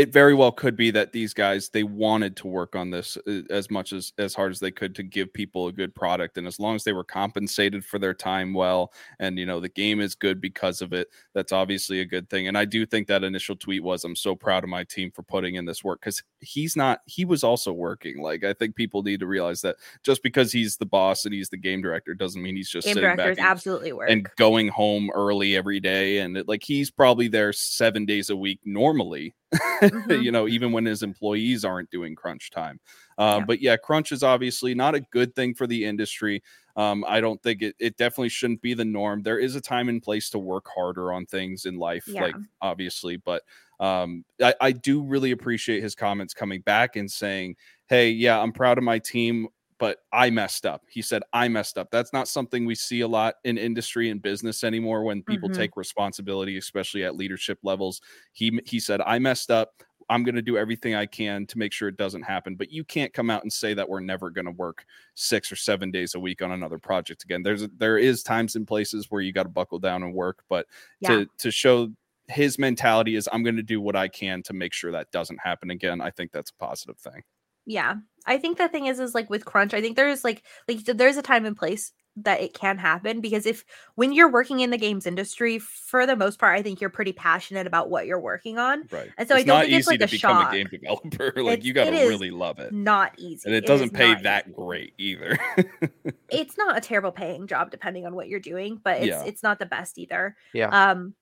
S2: it very well could be that these guys they wanted to work on this uh, as much as as hard as they could to give people a good product. And as long as they were compensated for their time well and you know the game is good because of it that's obviously a good thing. And i do think that initial tweet was i'm so proud of my team for putting in this work because he's not he was also working. Like i think people need to realize that just because he's the boss and he's the game director doesn't mean he's just
S3: Game
S2: sitting back
S3: directors
S2: and-
S3: absolutely work.
S2: and going home early every day. And it, like he's probably there seven days a week normally <laughs> <laughs>
S3: Mhm.
S2: you know even when his employees aren't doing crunch time. Uh,
S3: Yeah.
S2: but yeah crunch is obviously not a good thing for the industry. Um, i don't think it, it definitely shouldn't be the norm. There is a time and place to work harder on things in life like obviously but um, I, I do really appreciate his comments coming back and saying hey yeah i'm proud of my team but I messed up. He said, I messed up. That's not something we see a lot in industry and business anymore when people
S3: Mhm.
S2: take responsibility, especially at leadership levels. He he said, I messed up. I'm going to do everything I can to make sure it doesn't happen. But you can't come out and say that we're never going to work six or seven days a week on another project again. There's there is times and places where you got to buckle down and work, but
S3: yeah.
S2: to to show his mentality is I'm going to do what I can to make sure that doesn't happen again. I think that's a positive thing.
S3: Yeah i think the thing is is like with crunch i think there's like like there's a time and place that it can happen because if when you're working in the games industry for the most part i think you're pretty passionate about what you're working on
S2: Right.
S3: And so I
S2: it's
S3: don't
S2: not
S3: think it's
S2: easy
S3: like
S2: to
S3: a
S2: become
S3: shock.
S2: a game developer. <laughs> like
S3: It's-
S2: you got to really love it.
S3: not easy
S2: And it doesn't pay that
S3: easy.
S2: great either. <laughs>
S3: it's not a terrible paying job depending on what you're doing but it's
S2: Yeah.
S3: it's not the best either
S1: Yeah.
S3: um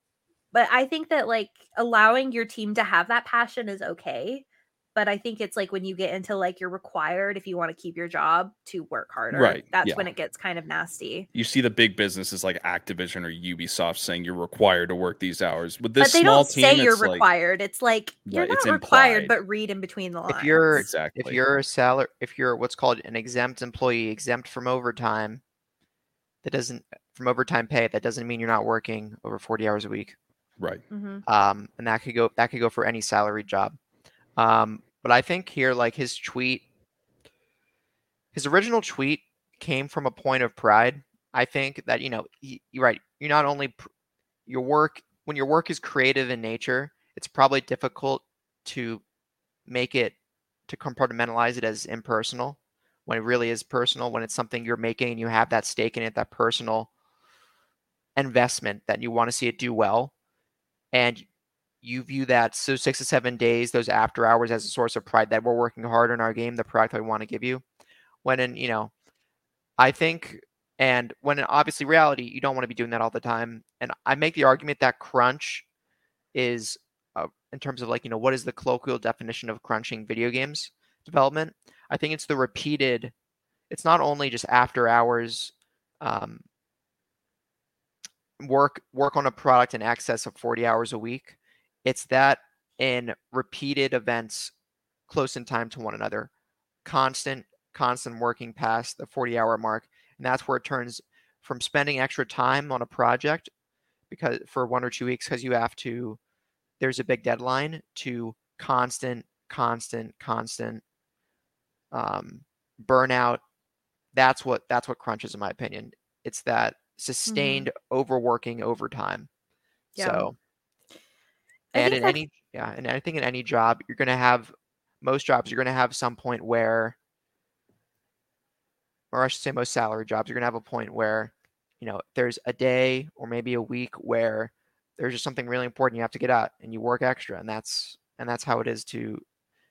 S3: but i think that like allowing your team to have that passion is okay but i think it's like when you get into like you're required if you want to keep your job to work harder
S2: Right,
S3: that's
S2: yeah.
S3: when it gets kind of nasty
S2: you see the big businesses like Activision or Ubisoft saying you're required to work these hours. With this
S3: but they
S2: small
S3: don't
S2: team,
S3: say you're
S2: it's like-
S3: required it's like you're
S2: Right,
S3: not
S2: it's
S3: required
S2: implied.
S3: but read in between the lines
S1: If you're
S2: exactly.
S1: if you're a salary if you're what's called an exempt employee exempt from overtime that doesn't from overtime pay that doesn't mean you're not working over 40 hours a week
S2: right,
S3: Mhm.
S1: um and that could go that could go for any salary job um but i think here like his tweet his original tweet came from a point of pride. I think that you know he, you're right. You're not only pr- your work when your work is creative in nature it's probably difficult to make it to compartmentalize it as impersonal when it really is personal when it's something you're making and you have that stake in it that personal investment that you want to see it do well. And you view that so six to seven days those after hours as a source of pride that we're working hard on our game the product that we want to give you when in you know i think and when in obviously reality you don't want to be doing that all the time and i make the argument that crunch is uh, in terms of like you know what is the colloquial definition of crunching video games development? I think it's the repeated it's not only just after hours um, work work on a product in excess of 40 hours a week it's that in repeated events close in time to one another constant constant working past the 40 hour mark and that's where it turns from spending extra time on a project because for one or two weeks because you have to there's a big deadline to constant constant constant um, burnout. That's what that's what crunches, in my opinion. It's that sustained overworking over time.
S3: Yeah.
S1: So,
S3: I
S1: and in any yeah, and I think in any job, you're gonna have most jobs. You're gonna have some point where, or I should say, most salary jobs, you're gonna have a point where, you know, there's a day or maybe a week where there's just something really important you have to get out, and you work extra, and that's and that's how it is to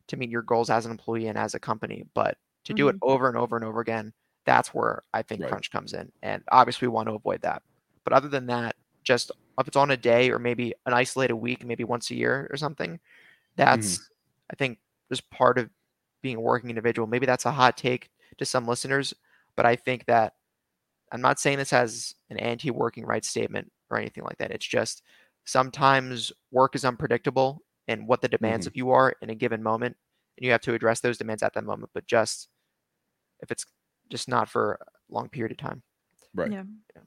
S1: to meet your goals as an employee and as a company. But to do it mm-hmm. over and over and over again, that's where I think
S2: Right.
S1: crunch comes in, and obviously we want to avoid that. But other than that, just if it's on a day or maybe an isolated week, maybe once a year or something, that's mm-hmm. I think just part of being a working individual. Maybe that's a hot take to some listeners, but I think that I'm not saying this as an anti-working rights statement or anything like that. It's just sometimes work is unpredictable and what the demands mm-hmm. of you are in a given moment, and you have to address those demands at that moment. But just if it's just not for a long period of time.
S2: Right.
S3: Yeah.
S1: Yeah.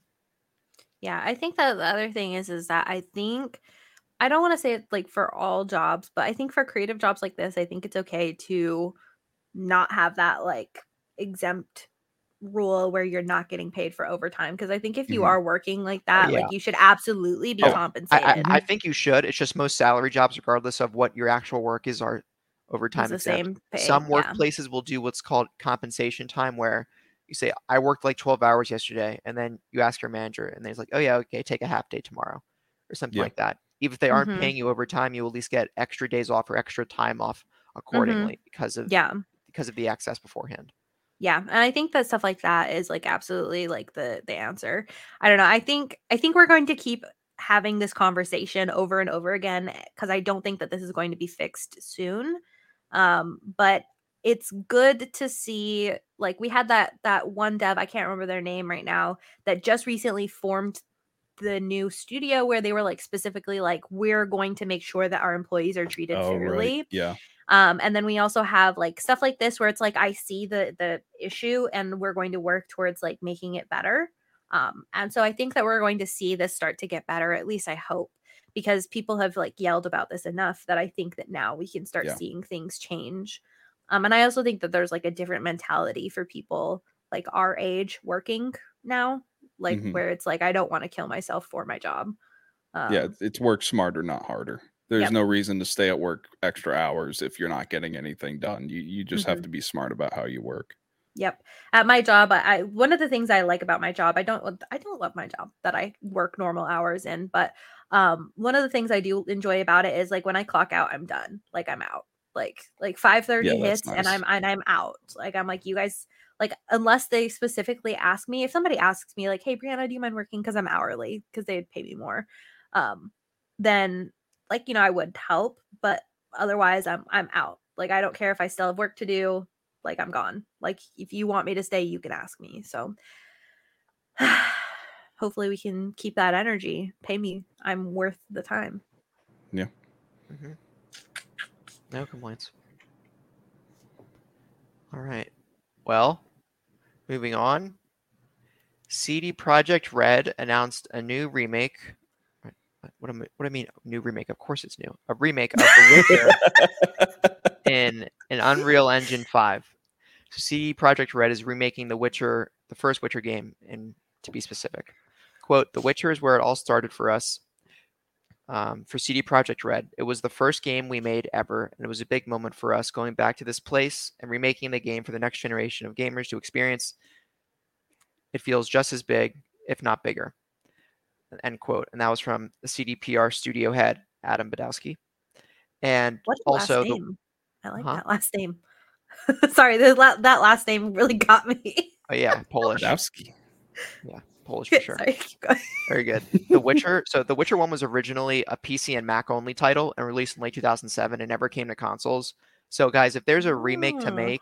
S3: Yeah, I think that the other thing is is that I think I don't want to say it like for all jobs, but I think for creative jobs like this, I think it's okay to not have that like exempt rule where you're not getting paid for overtime because I think if you
S2: Mhm.
S3: are working like that,
S1: yeah.
S3: like you should absolutely be
S1: Oh,
S3: compensated.
S1: I, I think you should. It's just most salary jobs, regardless of what your actual work is, are
S3: It's
S1: overtime
S3: the
S1: exempt.
S3: same pay.
S1: Some
S3: yeah.
S1: workplaces will do what's called compensation time, where you say, "I worked like 12 hours yesterday," and then you ask your manager, and he's like, "Oh yeah, okay, take a half day tomorrow," or something
S2: Yeah.
S1: like that. Even if they aren't
S3: Mhm.
S1: paying you overtime, you at least get extra days off or extra time off accordingly because of
S3: Mm-hmm. Yeah.
S1: because of the access beforehand.
S3: Yeah, and I think that stuff like that is like absolutely like the the answer. I don't know. I think I think we're going to keep having this conversation over and over again because I don't think that this is going to be fixed soon. Um, but it's good to see like we had that that one dev I can't remember their name right now that just recently formed the new studio where they were like specifically like we're going to make sure that our employees are treated
S2: Oh,
S3: fairly
S2: right. Yeah.
S3: um and then we also have like stuff like this where it's like i see the the issue and we're going to work towards like making it better um and so i think that we're going to see this start to get better at least i hope because people have like yelled about this enough that i think that now we can start
S2: Yeah.
S3: seeing things change um and i also think that there's like a different mentality for people like our age working now like
S2: Mhm.
S3: where it's like i don't want to kill myself for my job um,
S2: yeah. It's work smarter, not harder. There's
S3: Yep.
S2: no reason to stay at work extra hours if you're not getting anything done. You you just have
S3: Mhm.
S2: to be smart about how you work.
S3: Yep. At my job, I, I one of the things I like about my job, I don't I don't love my job that I work normal hours in, but um one of the things I do enjoy about it is like when I clock out, I'm done. Like I'm out. Like like 5:30
S2: Yeah, that's
S3: hits and. I'm and I'm out. Like I'm like you guys like unless they specifically ask me, if somebody asks me like, "Hey Breanna, do you mind working cuz I'm hourly because they'd pay me more." Um then like you know, I would help, but otherwise I'm I'm out. Like I don't care if I still have work to do like I'm gone. Like if you want me to stay, you can ask me. So <sighs> hopefully we can keep that energy. Pay me. I'm worth the time.
S1: hmm No complaints. All right. Well, moving on. CD Projekt Red announced a new remake. What, am I- what do I mean? New remake? Of course it's new. A remake of The Witcher <laughs> in an Unreal Engine 5. So CD Projekt Red is remaking The Witcher, the first Witcher game, and to be specific, quote, "The Witcher is where it all started for us." Um, for CD Projekt Red, it was the first game we made ever, and it was a big moment for us going back to this place and remaking the game for the next generation of gamers to experience. It feels just as big, if not bigger. End quote. And that was from the CDPR studio head, Adam Badowski. And
S3: What a
S1: also,
S3: last
S1: the.
S3: I like
S1: Huh?
S3: that last name. <laughs> Sorry, the that last name really <laughs> got me.
S1: oh yeah, <laughs> Polish,
S2: Badowski.
S1: Polish for sure.
S3: Sorry. <laughs>
S1: Very good. The Witcher. So The <laughs> Witcher 1 was originally a PC and Mac only title and released in late 2007 and never came to consoles. So guys, if there's a remake to
S3: Oh.
S1: make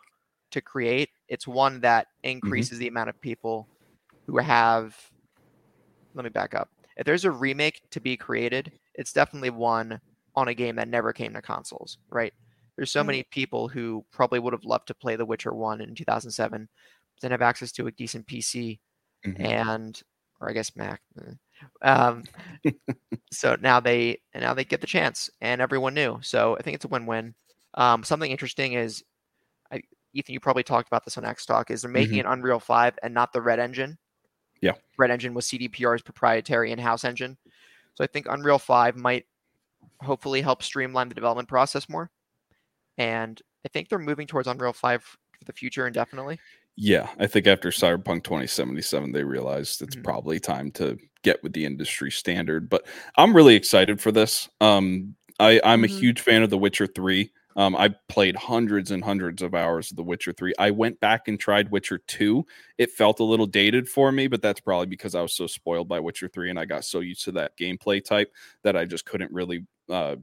S1: to create, it's one that mm-hmm. increases the amount of people who have Let me back up. If there's a remake to be created, it's definitely one on a game that never came to consoles, right? There's so many people who probably would have loved to play The Witcher 1 in 2007, but didn't have access to a decent PC
S2: Mhm.
S1: and or I guess Mac. eh. Um, <laughs> so now they and now they get the chance, and everyone knew. So I think it's a win-win. Um, something interesting is, I, Ethan, you probably talked about this on X Talk. Is they're making an Unreal Five and not the Red Engine.
S2: Yeah.
S1: Red Engine was CDPR's proprietary in-house engine. So I think Unreal 5 might hopefully help streamline the development process more. And I think they're moving towards Unreal 5 for the future indefinitely.
S2: Yeah, I think after Cyberpunk 2077, they realized it's
S1: Mhm.
S2: probably time to get with the industry standard. But I'm really excited for this. Um, I, I'm
S3: Mhm.
S2: a huge fan of The Witcher 3. Um, I played hundreds and hundreds of hours of The Witcher 3. I went back and tried Witcher 2. It felt a little dated for me, but that's probably because I was so spoiled by Witcher 3 and I got so used to that gameplay type that I just couldn't really uh,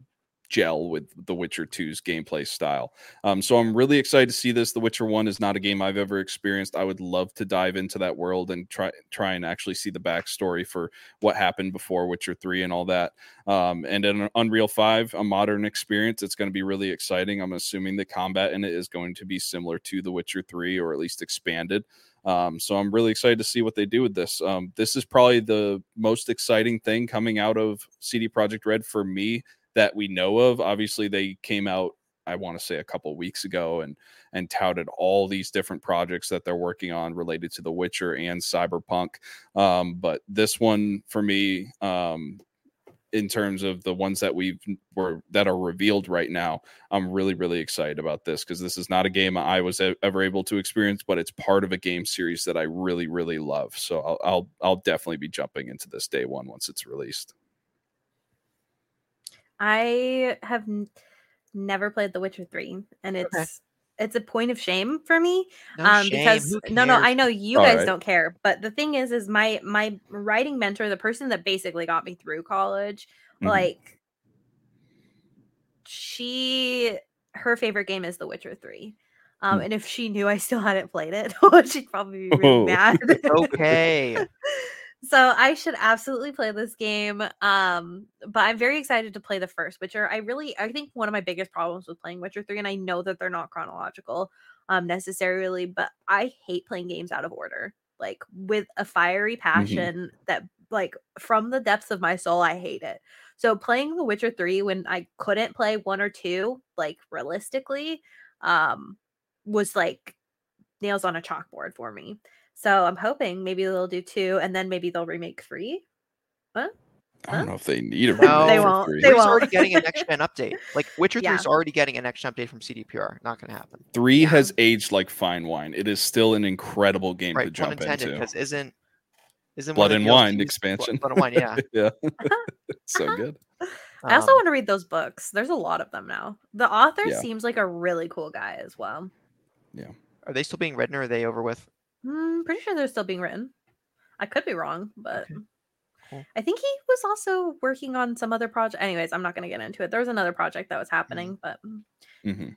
S2: gel with The Witcher 2's gameplay style. Um, so I'm really excited to see this. The Witcher One is not a game I've ever experienced. I would love to dive into that world and try try and actually see the backstory for what happened before Witcher Three and all that. Um, and in Unreal Five, a modern experience, it's going to be really exciting. I'm assuming the combat in it is going to be similar to The Witcher Three, or at least expanded. Um, so I'm really excited to see what they do with this. Um, this is probably the most exciting thing coming out of CD Projekt Red for me that we know of. Obviously, they came out I want to say a couple weeks ago and and touted all these different projects that they're working on related to The Witcher and Cyberpunk. Um, but this one for me, um, in terms of the ones that we've were that are revealed right now, I'm really really excited about this because this is not a game I was ever able to experience, but it's part of a game series that I really really love. So I'll I'll, I'll definitely be jumping into this day one once it's released.
S3: I have n- never played The Witcher 3 and it's it's a point of shame for me
S1: No
S3: um
S1: shame.
S3: because no no I know you
S2: All
S3: guys
S2: right.
S3: don't care but the thing is is my my writing mentor the person that basically got me through college
S2: Mhm.
S3: like she her favorite game is The Witcher 3 um
S2: Hmm.
S3: and if she knew I still hadn't played it <laughs> she'd probably be really
S2: Oh.
S3: mad <laughs>
S1: Okay. <laughs>
S3: so I should absolutely play this game. Um, but I'm very excited to play the first Witcher. I really, I think one of my biggest problems with playing Witcher 3, and I know that they're not chronological um necessarily, but I hate playing games out of order. Like with a fiery passion that like from the depths of my soul, I hate it. So playing The Witcher 3 when I couldn't play one or two, like realistically, um, was like nails on a chalkboard for me. So I'm hoping maybe they'll do two, and then maybe they'll remake three.
S2: I
S3: Huh?
S2: don't know if they need a
S1: No.
S2: remake
S1: They
S3: won't.
S2: three.
S3: They
S1: Three's
S3: won't.
S1: already getting an next gen <laughs> update. Like Witcher
S3: Yeah.
S1: 3 is already getting an next gen update from CDPR. Not going to happen.
S2: Three
S3: Yeah.
S2: has aged like fine wine. It is still an incredible game to
S1: Right. Pun
S2: jump
S1: intended.
S2: into.
S1: Because isn't isn't
S2: Blood and Wine expansion.
S1: Blood and Wine. Yeah. <laughs>
S2: yeah, it's <laughs> so good.
S3: I also
S1: Um,
S3: want to read those books. There's a lot of them now. The author
S2: Yeah.
S3: seems like a really cool guy as well. Yeah.
S1: Are they still being written or are they over with?
S3: Hmm, pretty sure they're still being written. I could be wrong, but
S1: Okay, cool.
S3: I think he was also working on some other project. Anyways, I'm not going to get into it. There was another project that was happening, but mm,
S2: hmm.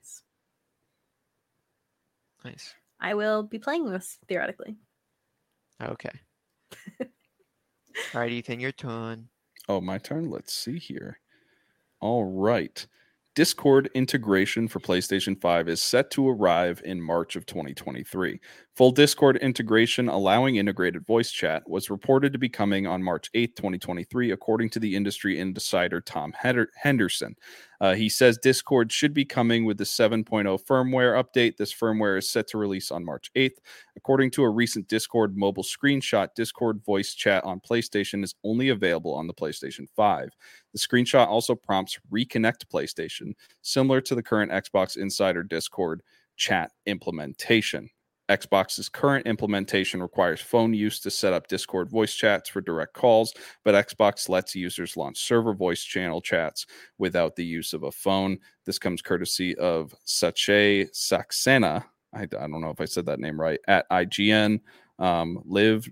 S1: Nice.
S3: I will be playing this theoretically.
S1: Okay. <laughs> All right, Ethan, your turn.
S2: Oh, my turn. Let's see here. All right. Discord integration for PlayStation 5 is set to arrive in March of 2023. Full Discord integration allowing integrated voice chat was reported to be coming on March 8, 2023, according to the industry insider Tom Henderson. Uh, he says Discord should be coming with the 7.0 firmware update. This firmware is set to release on March 8th. According to a recent Discord mobile screenshot, Discord voice chat on PlayStation is only available on the PlayStation 5. The screenshot also prompts Reconnect PlayStation, similar to the current Xbox Insider Discord chat implementation. Xbox's current implementation requires phone use to set up Discord voice chats for direct calls, but Xbox lets users launch server voice channel chats without the use of a phone. This comes courtesy of Sache Saxena. I, I don't know if I said that name right. At IGN, um, Liv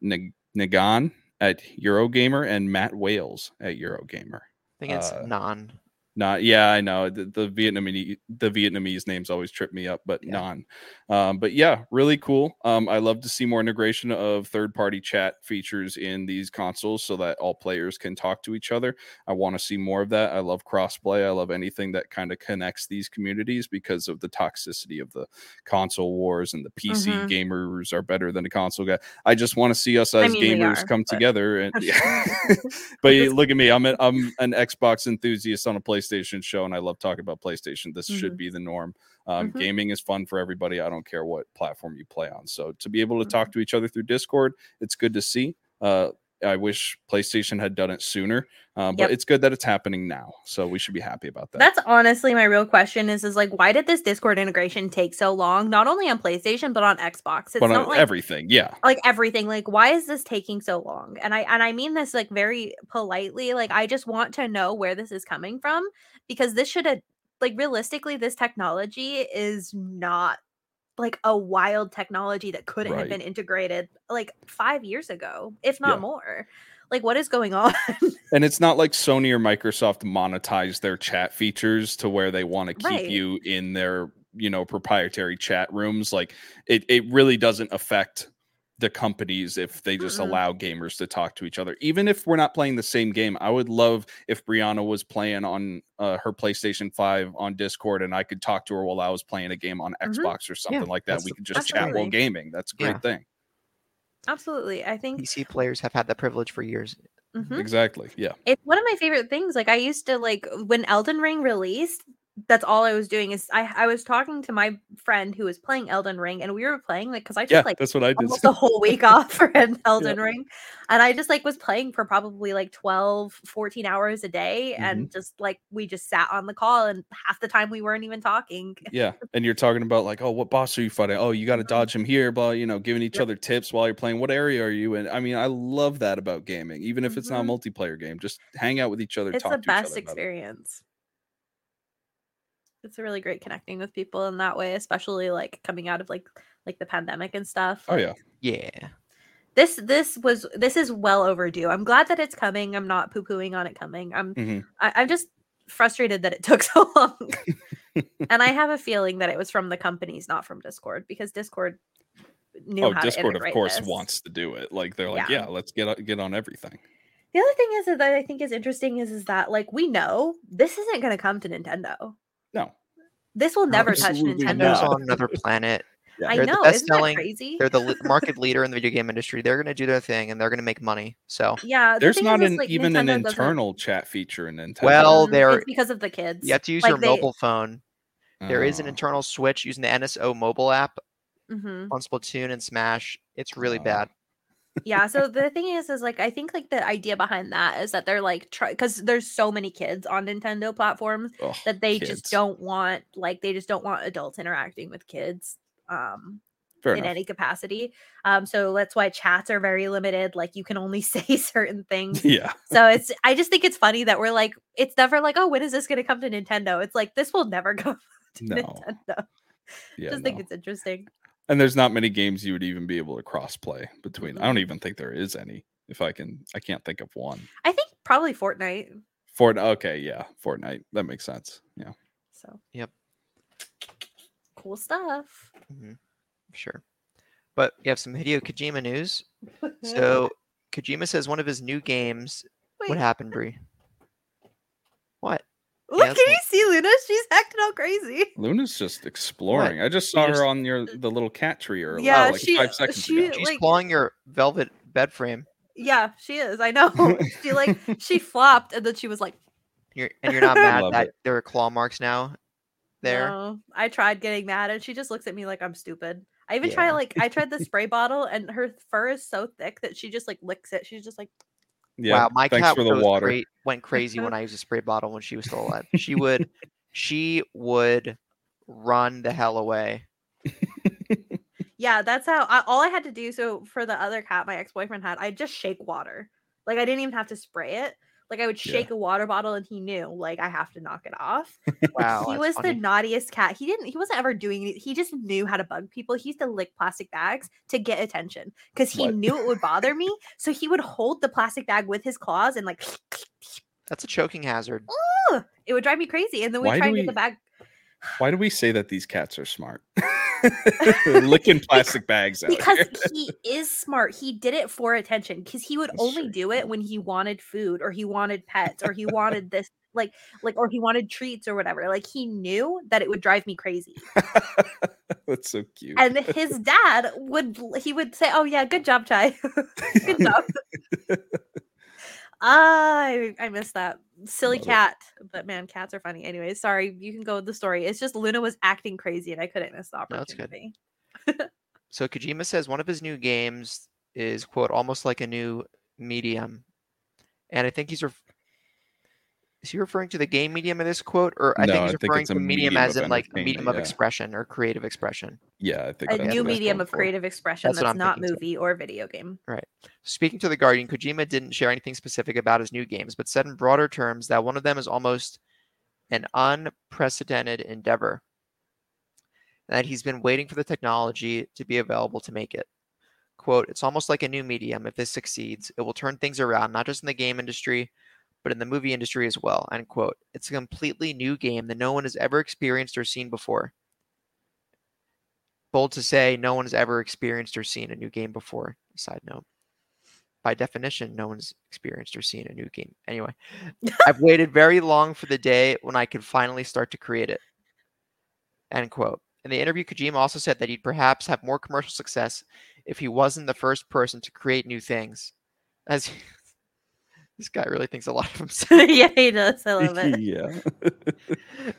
S2: Nag- Nagan at Eurogamer, and Matt Wales at Eurogamer.
S1: I think it's
S2: Uh,
S1: non.
S2: Not, yeah, I know the, the Vietnamese the Vietnamese names always trip me up, but
S1: Yeah.
S2: non. Um, but yeah, really cool. Um, I love to see more integration of third party chat features in these consoles so that all players can talk to each other. I want to see more of that. I love crossplay. I love anything that kind of connects these communities because of the toxicity of the console wars and the PC
S3: Mhm.
S2: gamers are better than the console guy. I just want to see us
S3: I
S2: as
S3: mean,
S2: gamers
S3: are,
S2: come
S3: but-
S2: together and <laughs> <laughs> but look at me. I'm a, I'm an Xbox enthusiast on a PlayStation show, and I love talking about PlayStation. This should
S3: Mhm.
S2: be the norm. Um,
S3: Mhm.
S2: Gaming is fun for everybody. I don't care what platform you play on. So to be able to
S3: Mm-hmm.
S2: talk to each other through Discord, it's good to see. Uh, I wish PlayStation had done it sooner, uh, but
S3: Yep.
S2: it's good that it's happening now. So we should be happy about that.
S3: That's honestly my real question is is like why did this Discord integration take so long? Not only on PlayStation but on Xbox. It's
S2: but
S3: not
S2: on
S3: like
S2: everything, yeah.
S3: like everything. Like why is this taking so long? And I and I mean this like very politely. Like I just want to know where this is coming from because this should have like realistically this technology is not like a wild technology that couldn't have been integrated like 5 years ago, if not
S2: Yeah.
S3: more. Like what is going <laughs> on?
S2: And it's not like Sony or Microsoft monetize their chat features to where they want to keep
S3: Right.
S2: you in their, you know, proprietary chat rooms. Like it, it really doesn't affect the companies if they just
S3: Mm-mm.
S2: allow gamers to talk to each other. Even if we're not playing the same game, I would love if Breanna was playing on uh, her PlayStation 5 on Discord and I could talk to her while I was playing a game on
S3: Mhm.
S2: Xbox or something like that. We
S1: the-
S2: could just chat while gaming. That's a great
S1: Yeah.
S2: thing.
S3: Absolutely. I think
S1: PC players have had that privilege for years.
S3: Mhm.
S2: Exactly. Yeah.
S3: It's one of my favorite things. Like I used to like when Elden Ring released, that's all I was doing is I I was talking to my friend who was playing Elden Ring and we were playing like cuz I took
S2: Yeah.
S3: like
S2: that's what I did.
S3: almost a whole week off for <laughs> Elden Ring and I just like was playing for probably like 12 14 hours a day
S2: Mm-hmm.
S3: and just like we just sat on the call and half the time we weren't even talking.
S2: Yeah, and you're talking about like, oh, what boss are you fighting? Oh, you got to
S3: Mhm.
S2: dodge him here, but you know, giving each
S3: Yep.
S2: other tips while you're playing. What area are you in? I mean, I love that about gaming, even if it's not a
S3: Mhm.
S2: multiplayer game. Just hang out with each other.
S3: It's
S2: talk
S3: the
S2: to each
S3: best experience. It's a really great connecting with people in that way, especially like coming out of like like the pandemic and stuff.
S2: Oh yeah,
S1: Yeah.
S3: this this was this is well overdue. I'm glad that it's coming. I'm not poo pooing on it coming. I'm
S2: Mhm.
S3: I, I'm just frustrated that it <laughs> took so long. <laughs> and I have a feeling that it was from the companies, not from Discord, because Discord knew
S2: oh
S3: how
S2: Discord,
S3: to
S2: of course,
S3: this.
S2: wants to do it. Like they're like,
S3: Yeah.
S2: yeah, let's get get on everything.
S3: The other thing is that I think is interesting is is that like we know this isn't going to come to Nintendo.
S2: No,
S3: This will never touch
S2: Absolutely
S3: Nintendo.
S1: Nintendo's
S2: not.
S1: on <laughs> another planet.
S2: Yeah.
S3: I
S1: They're the
S3: know, isn't that
S1: best-selling-
S3: crazy?
S1: They're the li- <laughs> market leader in the video game industry. They're going to do their thing and they're going to make money. So,
S3: yeah, the
S2: there's not
S3: is, is,
S2: an
S3: like,
S2: even an
S3: Nintendo doesn't-
S2: internal chat feature in Nintendo.
S1: Well,
S3: Mm,
S1: there-
S3: it's because of the kids.
S1: you have to use
S3: Like,
S1: your
S3: they-
S1: mobile phone. There is an
S2: Oh,
S1: internal switch using the NSO mobile app
S3: Mhm.
S1: on Splatoon and Smash. It's really
S2: Oh.
S1: bad.
S3: Yeah so the thing is is like i think like the idea behind that is that they're like try because there's so many kids on nintendo platforms that they
S2: kids.
S3: just don't want like they just don't want adults interacting with kids um
S2: Fair
S3: in
S2: enough.
S3: any capacity um so that's why chats are very limited like you can only <laughs> say certain things
S2: Yeah,
S3: so it's i just think it's funny that we're like it's never like oh when is this going to come to nintendo it's like this will never <laughs> come to
S2: No.
S3: nintendo
S2: yeah.
S3: just think it's interesting
S2: And there's not many games you would even be able to cross play between. I don't even think there is any. If I can, I can't think of one.
S3: i think probably fortnite
S2: Fort. Okay, yeah, Fortnite. That makes sense. Yeah.
S3: so
S1: Yep.
S3: cool stuff
S1: hmm Sure. But we have some Hideo Kojima news. So, <laughs> Kojima says one of his new games. What happened, Brie? What?
S3: Look,
S1: Yeah,
S3: can you see Luna? She's acting all crazy.
S2: Luna's just exploring. I just saw
S1: just-
S2: her on your the little cat tree earlier,
S3: Yeah, oh,
S2: like
S3: she-
S2: five seconds
S3: she-
S2: ago.
S1: She's
S3: like-
S1: clawing your velvet bed frame.
S3: Yeah, she is. I know. <laughs> she like <laughs> she flopped and then she was like,
S1: You're, and you're not mad that
S2: it.
S1: there are claw marks now there.
S3: No. I tried getting mad and she just looks at me like I'm stupid. I even try like I tried the spray bottle and her fur is so thick that she just like licks it. She's just like
S2: Yeah.
S1: wow, my
S2: thanks
S1: cat
S2: for the water.
S1: cra- went crazy when I used a spray bottle when she was still alive. She would, she would run the hell away. <laughs>
S3: Yeah, that's how I, all I had to do. So for the other cat my ex boyfriend had, I just shake water. Like I didn't even have to spray it. Like I would
S2: Yeah.
S3: shake a water bottle and he knew like I have to knock it off.
S1: Wow,
S3: he was
S1: funny.
S3: the naughtiest cat. He didn't. He wasn't ever doing it. He just knew how to bug people. He used to lick plastic bags to get attention because he
S2: What?
S3: knew it would bother me. So he would hold the plastic bag with his claws and like
S1: That's a choking hazard.
S3: "Ugh," it would drive me crazy. And then we
S2: Why
S3: try
S2: do
S3: and get the bag.
S2: Why do we say that these cats are smart? <laughs> Licking plastic bags out
S3: Because
S2: here. <laughs>
S3: he is smart. He did it for attention because he would
S2: That's
S3: only
S2: true.
S3: do it when he wanted food or he wanted pets or he wanted this like like or he wanted treats or whatever. Like he knew that it would drive me crazy. <laughs>
S2: That's so cute.
S3: and his dad would he would say oh yeah good job chai good job I I miss that silly
S2: Love it.
S3: cat, but man, cats are funny. Anyway, sorry, you can go with the story. It's just Luna was acting crazy, and I couldn't miss the
S1: No, that's good.
S3: opportunity.
S1: So Kojima says one of his new games is quote almost like a new medium, and I think he's ref- is he referring to the game medium in this quote, or I
S2: No,
S1: think he's
S2: I
S1: referring
S2: it's
S1: to
S2: a
S1: medium
S2: medium
S1: as in like a medium
S2: entertainment,
S1: of
S2: yeah.
S1: expression or creative expression.
S2: Yeah, I think
S3: A
S2: that's
S3: new medium of creative expression
S1: That's
S3: that's, not
S1: thinking too.
S3: movie or video game. Right.
S1: Speaking to The Guardian, Kojima didn't share anything specific about his new games, but said in broader terms that one of them is almost an unprecedented endeavor. That he's been waiting for the technology to be available to make it. Quote, it's almost like a new medium. If this succeeds, it will turn things around, not just in the game industry, but in the movie industry as well. End quote. It's a completely new game that no one has ever experienced or seen before. Bold to say, no one has ever experienced or seen a new game before. Side note by definition, no one's experienced or seen a new game. Anyway, <laughs> I've waited very long for the day when I could finally start to create it. End quote. In the interview, Kojima also said that he'd perhaps have more commercial success if he wasn't the first person to create new things. As <laughs> this guy really thinks a lot of <laughs> <laughs> himself.
S3: yeah, he does. I love it. <laughs>
S2: yeah.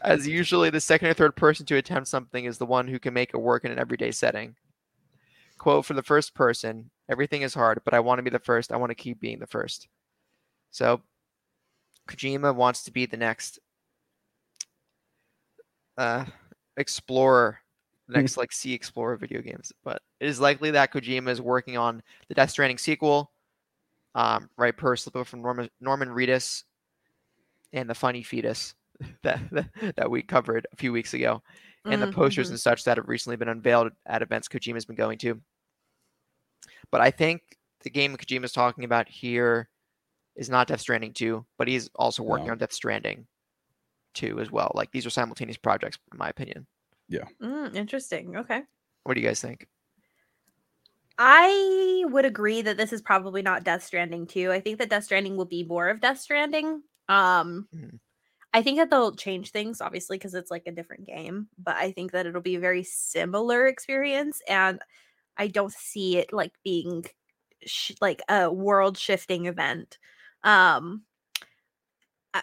S1: As usually, the second or third person to attempt something is the one who can make it work in an everyday setting. Quote for the first person Everything is hard, but I want to be the first. I want to keep being the first. So, Kojima wants to be the next uh, explorer, next like sea explorer video games. But it is likely that Kojima is working on the Death Stranding sequel, um, right per slip from Norman, Norman Reedus and the funny fetus that, <laughs> that that we covered a few weeks ago, and the posters
S3: Mhm.
S1: and such that have recently been unveiled at events Kojima's been going to. But I think the game Kojima's talking about here is not Death Stranding 2, but he's also working
S2: No.
S1: on Death Stranding 2 as well. Like these are simultaneous projects, in my opinion. Yeah.
S3: Mm, interesting. Okay.
S1: What do you guys think?
S3: I would agree that this is probably not Death Stranding 2. I think that Death Stranding will be more of Death Stranding. Um
S1: Mhm.
S3: I think that they'll change things obviously because it's like a different game, but I think that it'll be a very similar experience and I don't see it like being sh- like a world shifting event. Um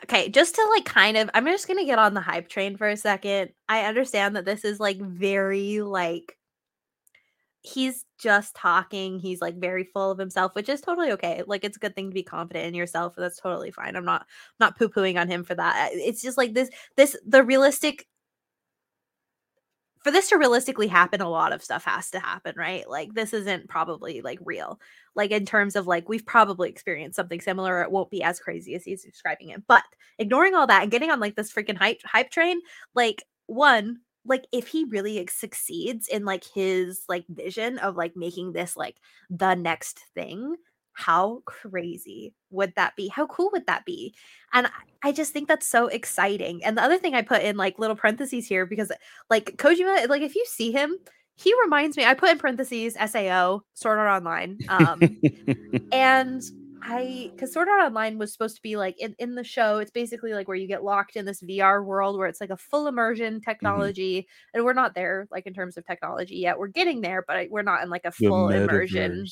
S3: okay, just to like kind of I'm just going to get on the hype train for a second. I understand that this is like very like he's just talking he's like very full of himself which is totally okay like it's a good thing to be confident in yourself that's totally fine i'm not not poo-pooing on him for that Uh, it's just like this this the realistic for this to realistically happen a lot of stuff has to happen right like this isn't probably like real like in terms of like we've probably experienced something similar it won't be as crazy as he's describing it but ignoring all that and getting on like this freaking hype hype train like one like if he really like, succeeds in like his like vision of like making this like the next thing how crazy would that be? How cool would that be? And I- just think that's so exciting. And the other thing i put in like little parentheses here because like kojima like if you see him he reminds me i put in parentheses sao sword art online um and <laughs> <laughs> I mm. because Sword Art Online was supposed to be like in, in the show, it's basically like where you get locked in this VR world where it's like a full immersion mm-hmm. technology, and we're not there like in terms of technology yet. We're getting there, but we're not in like a full immersion.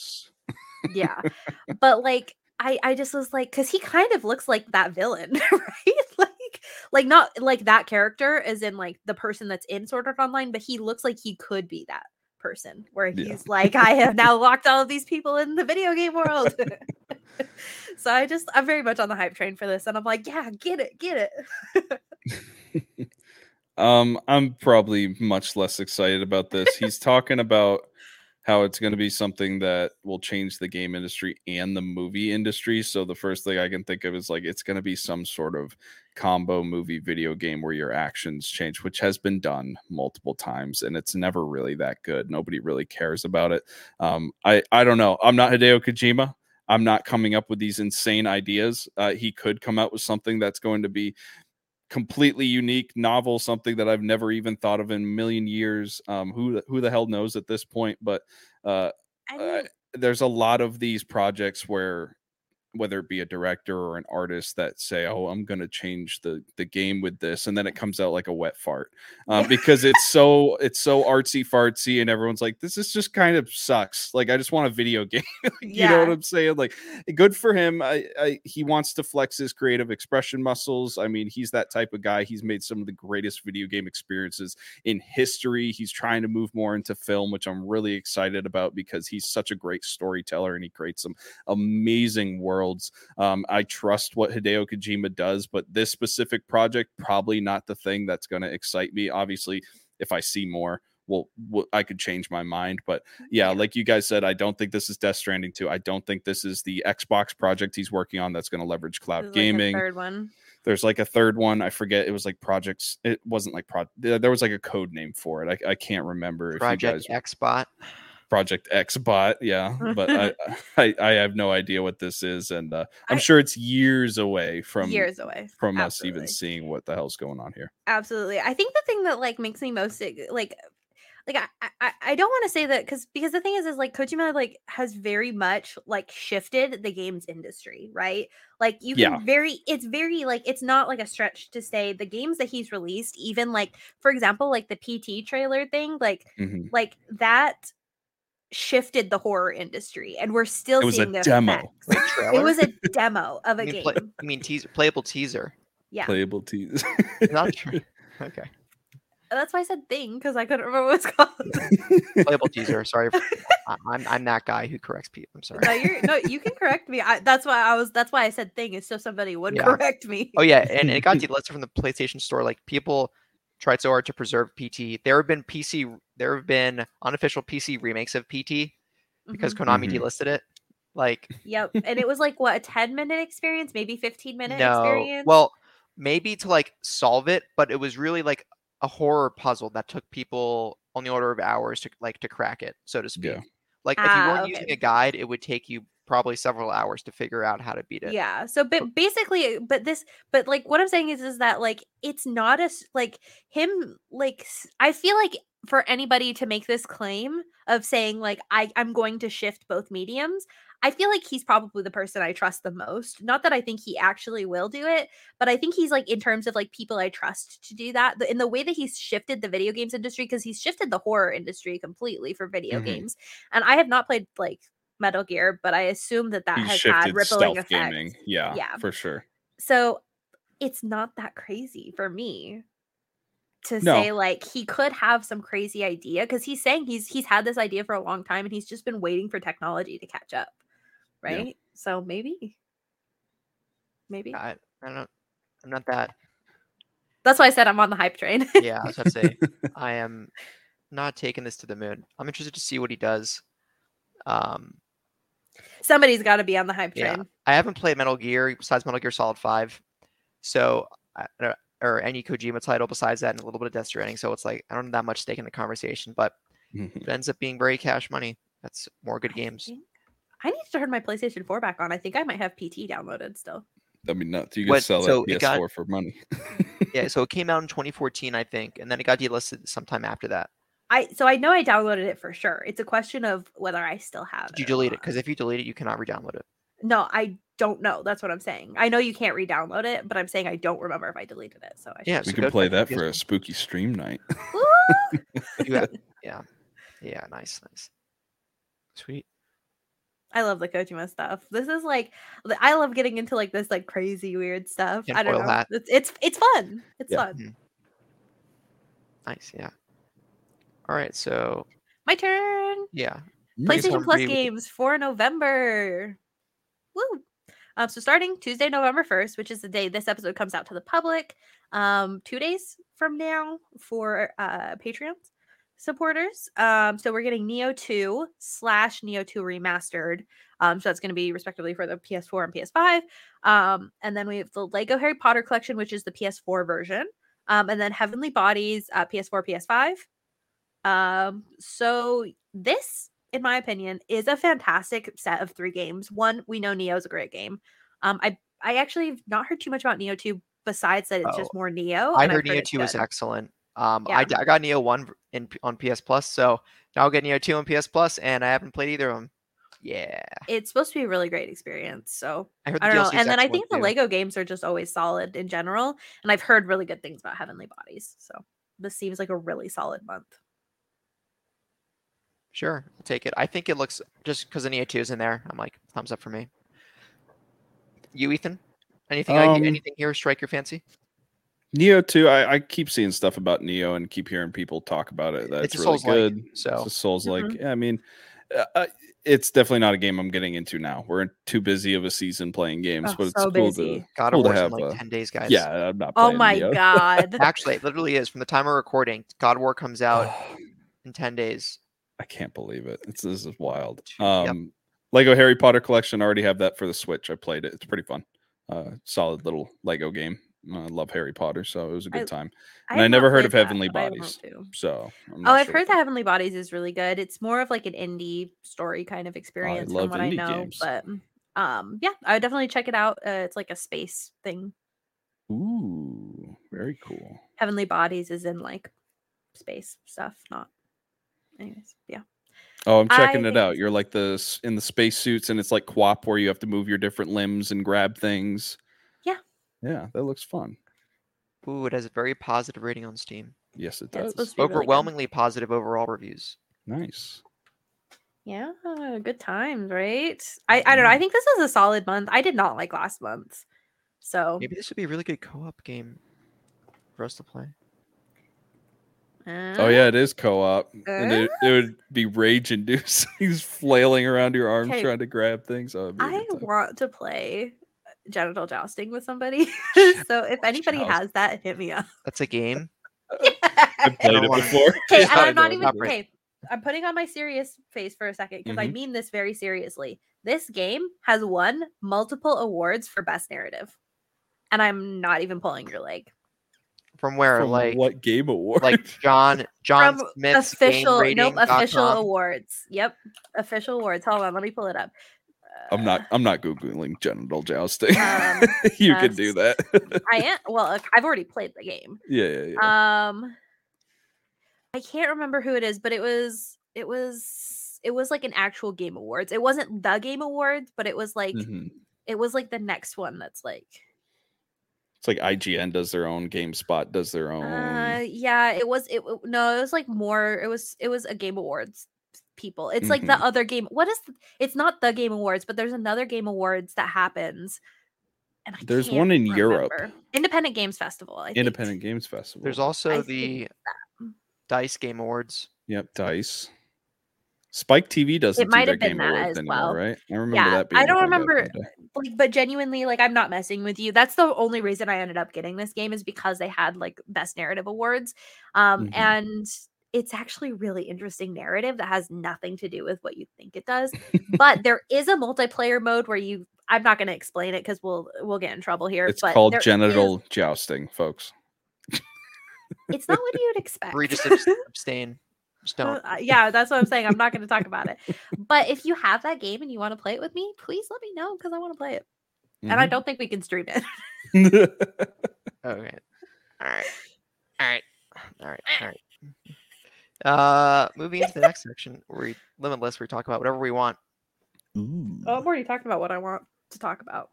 S3: Yeah, <laughs> but like I I just was like because he kind of looks like that villain, <laughs> right? Like like not like that character as in like the person that's in Sword Art Online, but he looks like he could be that person where he's
S2: Yeah.
S3: like I have now locked all of these people in the video game world. <laughs> <laughs> so I just I'm very much on the hype train for this, and I'm like, yeah, get it, get it. <laughs>
S2: Um, I'm probably much less excited about this. He's talking about how it's going to be something that will change the game industry and the movie industry. So the first thing I can think of is like it's going to be some sort of combo movie video game where your actions change, which has been done multiple times and it's never really that good. Nobody really cares about it. Um, I I don't know. I'm not Hideo Kojima. I'm not coming up with these insane ideas. Uh, he could come out with something that's going to be completely unique, novel, something that I've never even thought of in a million years. Um, who the- who the hell knows at this point? But uh,
S3: I
S2: uh, there's a lot of these projects where whether it be a director or an artist that say, "Oh, I'm going to change the the game with this," and then it comes out like a wet fart uh, because it's so it's so artsy fartsy, and everyone's like, "This is just kind of sucks." Like, I just want a video <laughs> game. you know what I'm saying? Like, good for him. I, I he wants to flex his creative expression muscles. I mean, he's that type of guy. He's made some of the greatest video game experiences in history. He's trying to move more into film, which I'm really excited about because he's such a great storyteller and he creates some amazing worlds. Um, I trust what Hideo Kojima does, but this specific project probably not the thing that's going to excite me. Obviously, if I see more, well, well, I could change my mind. But yeah, like you guys said, I don't think this is Death Stranding 2. I don't think this is the Xbox project he's working on that's going to leverage cloud
S3: There's,
S2: gaming.
S3: Third one.
S2: There's like a third one. I forget. It was like projects. It wasn't like pro. There was like a code name for it. I, I can't remember.
S1: Project
S2: if you guys,
S1: Xbot.
S2: Project X Bot. Yeah, but I, <laughs> I I have no idea what this is, and uh, I'm
S3: I-
S2: sure it's years away from
S3: years away
S2: from us even seeing what the hell's going on here.
S3: absolutely i think the thing that like makes me most like like i i, I don't want to say that because because the thing is is like kojima like has very much like shifted the games industry right like you can
S2: Yeah.
S3: very it's very like it's not like a stretch to say the games that he's released even like for example like the pt trailer thing like
S2: Mhm.
S3: like that shifted the horror industry and we're still
S2: It was a
S3: seeing the
S2: demo.
S3: effects.
S1: Wait, <laughs>
S3: it was a demo of a
S1: I mean,
S3: game
S1: play, I mean teaser, playable teaser.
S3: yeah
S2: Playable tease.
S1: Not <laughs> true. Okay,
S3: that's why i said thing because i couldn't remember what it's called
S1: playable teaser. Sorry, for, <laughs> I, I'm I'm that guy who corrects people. I'm sorry.
S3: No, you're no, you can correct me. I, that's why I was. That's why I said thing is so somebody would
S1: Yeah.
S3: correct me.
S1: Oh yeah, and, and it got delisted from the PlayStation Store. Like people tried so hard to preserve PT. There have been PC. There have been unofficial PC remakes of PT because
S3: Mhm.
S1: Konami
S2: Mhm.
S1: delisted it. Like
S3: yep, and it was like what a ten minute experience, maybe fifteen minute
S1: no,
S3: experience.
S1: well maybe to like solve it, but it was really like a horror puzzle that took people on the order of hours to like to crack it, so to speak.
S2: Yeah.
S1: Like if you
S3: Ah,
S1: weren't using a guide, it would take you probably several hours to figure out how to beat it.
S3: yeah. So, but basically, but this, but like what I'm saying is, is that like it's not a s- like him. Like I feel like for anybody to make this claim of saying like I I'm going to shift both mediums. I feel like he's probably the person I trust the most. Not that I think he actually will do it, but I think he's like in terms of like people I trust to do that. In the way that he's shifted the video games industry, because he's shifted the horror industry completely for video
S2: Mhm.
S3: games. And I have not played like Metal Gear, but I assume that that
S2: He
S3: has had rippling
S2: gaming. Yeah,
S3: Yeah.
S2: for sure.
S3: So it's not that crazy for me to
S2: No.
S3: say like he could have some crazy idea because he's saying he's he's had this idea for a long time and he's just been waiting for technology to catch up.
S2: Yeah.
S3: Right? So maybe. Maybe.
S1: I, I don't. I'm not that.
S3: That's why I said I'm on the hype train. <laughs>
S1: Yeah, I was about to say <laughs> I am not taking this to the moon. I'm interested to see what he does. Um,
S3: Somebody's got to be on the hype
S1: Yeah.
S3: train.
S1: I haven't played Metal Gear besides Metal Gear Solid Five, so I- I don't- or any Kojima title besides that, and a little bit of Death Stranding. So it's like I don't have that much stake in the conversation, but it <laughs> ends up being very cash money. That's more good games.
S3: think I need to turn my PlayStation 4 back on. I think I might have PT downloaded still.
S2: That'd be nuts. You could
S1: What-
S2: sell
S1: so
S2: that
S1: it
S2: PS4 for money. <laughs>
S1: Yeah, so it came out in 2014, I think, and then it got delisted sometime after that.
S3: I so I know I downloaded it for sure. It's a question of whether I still have
S1: Did you
S3: it. or
S1: delete it? Because if you delete it, you cannot re-download it.
S3: No, I don't know. That's what I'm saying. I know you can't re-download it, but I'm saying I don't remember if I deleted it. So I
S1: Yeah,
S3: should-
S1: so
S2: we
S1: go
S2: can play
S1: play
S2: that for a spooky stream night. <laughs>
S3: Woo! <laughs>
S1: Yeah, yeah, nice, nice, sweet.
S3: I love the Kojima stuff. This is like I love getting into like this like crazy weird stuff. I don't know.
S1: hat.
S3: It's it's it's fun. It's
S2: Yeah.
S3: fun.
S1: Nice, yeah. All right, so
S3: My turn.
S1: yeah,
S3: PlayStation Plus
S1: Free with the-
S3: games for November. Woo! Um, so starting Tuesday, November first, which is the day this episode comes out to the public, um, two days from now for uh Patreons supporters. Um, so we're getting Nioh Two slash Nioh Two remastered. Um, so that's going to be respectively for the PS4 and PS5. Um, and then we have the Lego Harry Potter collection, which is the PS4 version. Um, and then Heavenly Bodies, uh, PS4, PS5. Um, so this, in my opinion, is a fantastic set of three games. One, we know Nioh is a great game. Um, I I actually have not heard too much about Nioh 2 besides that it's just
S1: Oh,
S3: more Nioh.
S1: I heard
S3: Nioh
S1: Two was excellent. Um,
S3: Yeah.
S1: I, I got Nioh One in on PS Plus, so now I'll get Nioh Two on PS Plus, and I haven't played either of them. Yeah,
S3: it's supposed to be a really great experience. So
S1: I heard the
S3: I don't know.
S1: DLC
S3: And then I think the. Lego games are just always solid in general. And I've heard really good things about Heavenly Bodies. So this seems like a really solid month.
S1: Sure, I'll take it. I think it looks just because the Nioh Two is in there. I'm like thumbs up for me. You, Ethan? Anything? I-
S2: Um,
S1: anything here strike your fancy?
S2: Nioh too. I, I keep seeing stuff about Nioh and keep hearing people talk about it. That's really
S1: Souls-like,
S2: good.
S1: so-
S2: it's a Souls like.
S3: Mhm.
S2: Yeah, I mean, uh, uh, it's definitely not a game I'm getting into now. We're too busy of a season playing games,
S3: Oh,
S2: but it's
S3: so
S2: cool
S3: busy.
S2: to
S1: God
S2: cool
S1: of
S2: to
S1: in
S2: have.
S1: like
S2: uh,
S1: ten days, guys.
S2: yeah, I'm not.
S3: Oh my
S2: Neo.
S3: god. <laughs>
S1: Actually, it literally is. From the time of recording, God of War comes out <sighs> in ten days.
S2: I can't believe it. It's this is wild.
S1: Yep.
S2: Um, Lego Harry Potter collection. I already have that for the Switch. I played it. It's pretty fun. Uh, solid little Lego game. I love Harry Potter, so it was a good
S3: I-
S2: time.
S3: I
S2: And I
S3: have
S2: never heard of
S3: that,
S2: Heavenly
S3: I
S2: Bodies. So I'm
S3: Oh, I've
S2: sure
S3: heard that Heavenly Bodies is really good. It's more of like an indie story kind of experience
S2: love
S3: from what I know.
S2: games.
S3: But um yeah, I would definitely check it out. Uh, it's like a space thing.
S2: Ooh, very cool.
S3: Heavenly Bodies is in like space stuff, not anyways. Yeah.
S2: Oh, I'm checking
S3: I
S2: it out. You're like the in the space suits, and it's like QWOP where you have to move your different limbs and grab things.
S3: Yeah.
S2: Yeah, that looks fun.
S1: Ooh, it has a very positive rating on Steam.
S2: Yes, it
S3: Yeah, it's
S2: does.
S3: supposed really.
S1: Overwhelmingly positive overall reviews.
S2: Nice.
S3: Yeah, good times, right? I I don't know. I
S2: Mm.
S3: think this is a solid month. I did not like last month. So
S1: Maybe this would be a really good co-op game for us to play.
S2: Oh yeah, it is co-op, and it,
S3: Uh?
S2: it would be rage-inducing. <laughs> He's flailing around your arms trying to grab things. Oh, it'd be a
S3: I
S2: good time.
S3: want to play genital jousting with somebody. <laughs> <laughs> so if anybody
S2: joust.
S3: has that, hit me up.
S1: That's a game.
S2: I've played it before.
S3: Okay, and I'm not even
S1: not
S3: okay. I'm putting on my serious face for a second because I
S2: Mhm.
S3: mean this very seriously. This game has won multiple awards for best narrative, and I'm not even pulling your leg.
S1: From where?
S2: From
S1: like
S2: what game award?
S1: like John John
S3: From
S1: Smith's
S3: official,
S1: game
S3: nope,
S1: rating.
S3: official awards. Yep, official awards. Hold on, let me pull it up.
S2: I'm not.
S3: Uh,
S2: I'm not googling genital jousting.
S3: Um, <laughs>
S2: you can do that.
S3: I am. Well, I've already played the game. <laughs>
S2: yeah, yeah, yeah.
S3: Um, I can't remember who it is, but it was it was it was like an actual game awards. It wasn't the game awards, but it was like
S2: Mhm.
S3: it was like the next one that's like
S2: It's like IGN does their own, GameSpot does their own.
S3: uh yeah, it was it no, it was like more it was it was a game awards people. It's like the
S2: Mhm.
S3: other game. What is the, it's not the game awards, but there's another game awards that happens. And I
S2: There's one in Europe.
S3: Independent Games Festival. I think.
S2: Independent Games Festival.
S1: There's also
S3: I
S1: the Dice Game Awards.
S2: Yep, Dice. Spike TV doesn't do
S3: might
S2: their
S3: have been
S2: game
S3: that
S2: awards
S3: as
S2: anymore,
S3: well.
S2: right? I remember
S3: Yeah,
S2: that. Being
S3: I
S2: a
S3: don't
S2: thing back in
S3: remember-
S2: the day.
S3: Like but genuinely like i'm not messing with you that's the only reason i ended up getting this game is because they had like best narrative awards um
S2: Mhm.
S3: and it's actually really interesting narrative that has nothing to do with what you think it does <laughs> but there is a multiplayer mode where you i'm not going to explain it because we'll we'll get in trouble here
S2: It's
S3: but
S2: called
S3: there is-
S2: genital jousting, folks.
S3: it's not what you'd <laughs> expect
S1: Bree just abstain. Just don't.
S3: uh, yeah, that's what I'm saying. I'm not going to talk about it. But if you have that game and you want to play it with me, please let me know because I want to play it. And I
S2: Mhm.
S3: don't think we can stream it. <laughs>
S1: Okay. All right. All right. All right. All right. Uh, moving into the next section, where we limitless, we talk about whatever we want.
S2: Ooh.
S3: Oh, I'm already talking about what I want to talk about.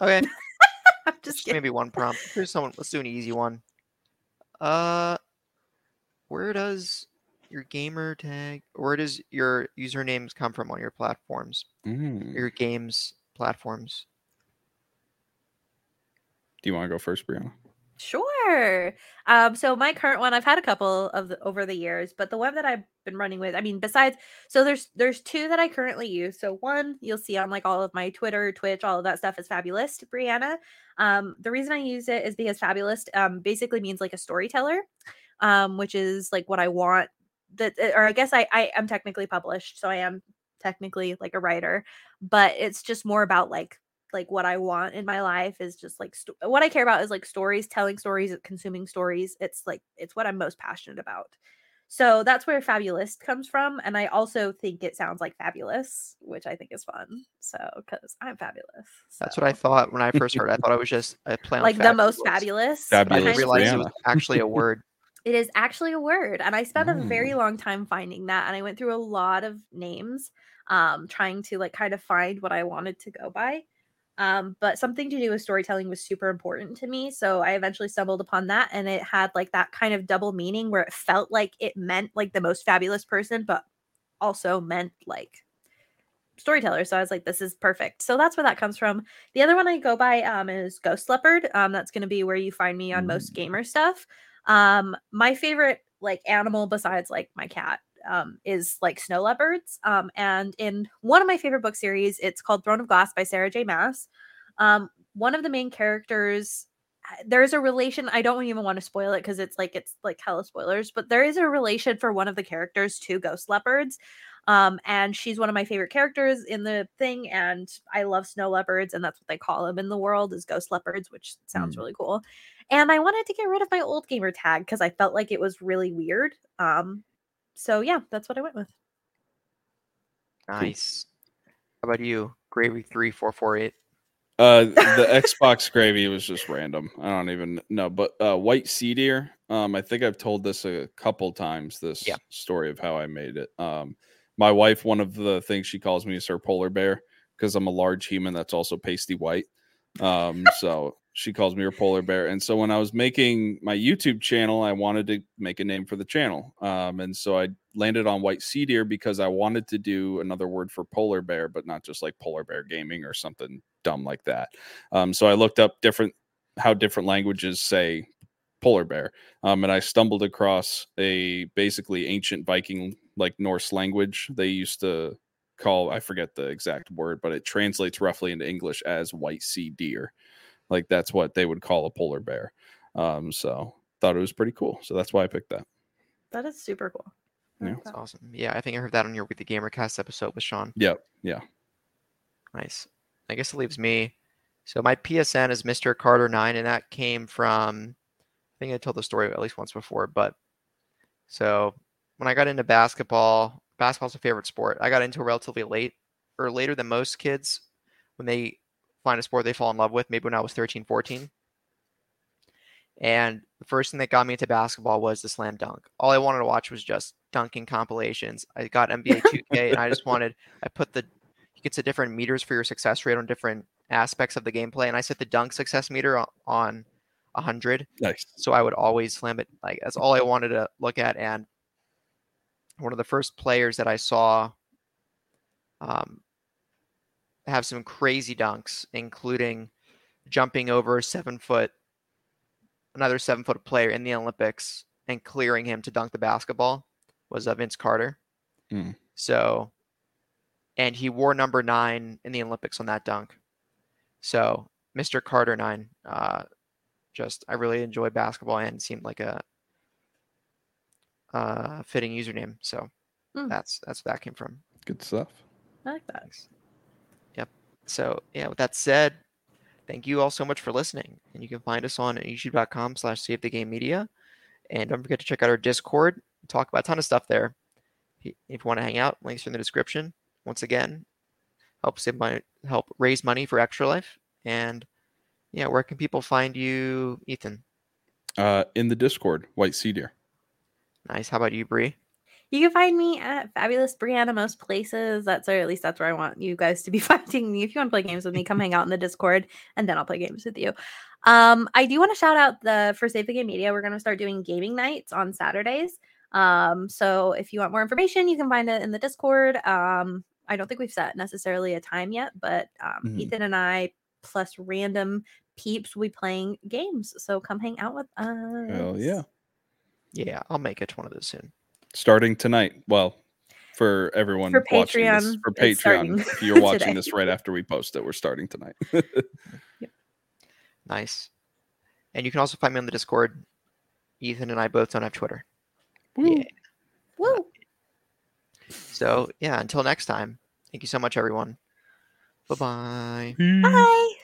S1: Okay, <laughs>
S3: I'm just
S1: just
S3: kidding.
S1: maybe one prompt. Here's someone. Let's do an easy one. Uh, where does your gamer tag? Where does your usernames come from on your platforms?
S2: Mm.
S1: Your games platforms.
S2: Do you want to go first, Breanna?
S3: Sure. Um, so my current one, I've had a couple of the, over the years, but the one that I've been running with, I mean, besides, so there's there's two that I currently use. So one you'll see on like all of my Twitter, Twitch, all of that stuff is fabulist, Breanna. Um, the reason I use it is because fabulist um basically means like a storyteller, um, which is like what I want that, uh, or I guess I I am technically published, so I am technically like a writer, but it's just more about like like what I want in my life is just like sto- what I care about is like stories, telling stories, consuming stories. It's like it's what I'm most passionate about. So that's where fabulist comes from, and I also think it sounds like fabulous, which I think is fun. So because I'm fabulous,
S1: That's what I thought when I first heard. it. I thought it was just a <laughs> play on
S3: like the most
S1: fabulous,
S3: fabulous.
S1: but I
S2: realized
S1: didn't it was actually a word.
S3: It is actually a word, and I spent a very
S2: Mm.
S3: long time finding that, and I went through a lot of names, um, trying to like kind of find what I wanted to go by. Um, but something to do with storytelling was super important to me, so I eventually stumbled upon that, and it had like that kind of double meaning where it felt like it meant like the most fabulous person, but also meant like storyteller. So I was like, this is perfect. So that's where that comes from. The other one I go by um, is Ghost Leopard. Um, that's going to be where you find me on most gamer stuff. Um, my favorite like animal besides like my cat um, is like snow leopards. Um, and in one of my favorite book series, it's called Throne of Glass by Sarah J. Maas. Um, one of the main characters uh, there's a relation i don't even want to spoil it because it's like it's like hella spoilers but there is a relation for one of the characters to ghost leopards um and she's one of my favorite characters in the thing and i love snow leopards and that's what they call them in the world is ghost leopards which sounds
S2: Mm.
S3: really cool and i wanted to get rid of my old gamer tag because i felt like it was really weird um so yeah that's what i went with
S1: Nice. How about you? Gravy three four four eight.
S2: Uh, the <laughs> Xbox gravy was just random. I don't even know. But uh, white sea deer. Um, I think I've told this a couple times. This
S1: Yeah.
S2: story of how I made it. Um, my wife, one of the things she calls me is her polar bear because I'm a large human that's also pasty white. Um, <laughs> so she calls me her polar bear. And so when I was making my YouTube channel, I wanted to make a name for the channel. Um, and so I landed on white sea deer because I wanted to do another word for polar bear, but not just like polar bear gaming or something dumb like that. Um, so I looked up different how different languages say polar bear, um, and I stumbled across a basically ancient Viking like Norse language. They used to call I forget the exact word, but it translates roughly into English as white sea deer. Like that's what they would call a polar bear. Um, so thought it was pretty cool. So that's why I picked that.
S3: that is super cool
S2: Yeah.
S3: like
S1: That's awesome. Yeah, I think I heard that on your With the Gamercast episode with Sean.
S2: Yep. Yeah.
S1: Nice. I guess it leaves me. So my PSN is Mr. Carter nine, and that came from. I think I told the story at least once before, but so when I got into basketball, basketball's a favorite sport. I got into it relatively late, or later than most kids when they find a sport they fall in love with. Maybe when I was 13, 14. And the first thing that got me into basketball was the slam dunk. All I wanted to watch was just dunking compilations. I got NBA 2K, <laughs> and I just wanted. I put the you get to different meters for your success rate on different aspects of the gameplay, and I set the dunk success meter on 100.
S2: Nice.
S1: So I would always slam it. Like that's all I wanted to look at. And one of the first players that I saw um, have some crazy dunks, including jumping over a seven foot, another seven foot player in the Olympics and clearing him to dunk the basketball, was uh, Vince Carter.
S2: Mm.
S1: So, and he wore number nine in the Olympics on that dunk. So, Mr. Carter nine, uh, just I really enjoy basketball and seemed like a uh, fitting username. So
S3: Mm.
S1: that's that's where that came from.
S2: Good stuff.
S3: i like that
S1: Yep. So yeah, with that said, thank you all so much for listening. And you can find us on youtube.com slash save the game media. And don't forget to check out our Discord. We talk about a ton of stuff there. If you want to hang out, links are in the description. Once again, help save money, help raise money for Extra Life. And yeah, where can people find you, Ethan?
S2: Uh, in the Discord, white sea deer.
S1: Nice. How about you, Bree?
S3: You can find me at Fabulist Breanna most places. That's or at least that's where I want you guys to be <laughs> finding me. If you want to play games with me, come hang out in the Discord, and then I'll play games with you. Um, I do want to shout out the for Save the Game Media. We're going to start doing gaming nights on Saturdays. Um, so if you want more information, you can find it in the Discord. Um, I don't think we've set necessarily a time yet, but um,
S2: Mhm.
S3: Ethan and I plus random peeps will be playing games. So come hang out with us.
S2: Hell yeah.
S1: Yeah, I'll make it one of those soon.
S2: starting tonight. Well, for everyone
S3: For
S2: watching this,
S3: Patreon,
S2: for Patreon, if you're <laughs> watching
S3: today.
S2: this right after we post it, we're starting tonight. <laughs> yep.
S1: Nice. And you can also find me on the Discord. Ethan and I both don't have Twitter.
S2: Woo.
S1: Yeah.
S3: Woo!
S1: So yeah, until next time. Thank you so much, everyone. Bye bye.
S3: Bye.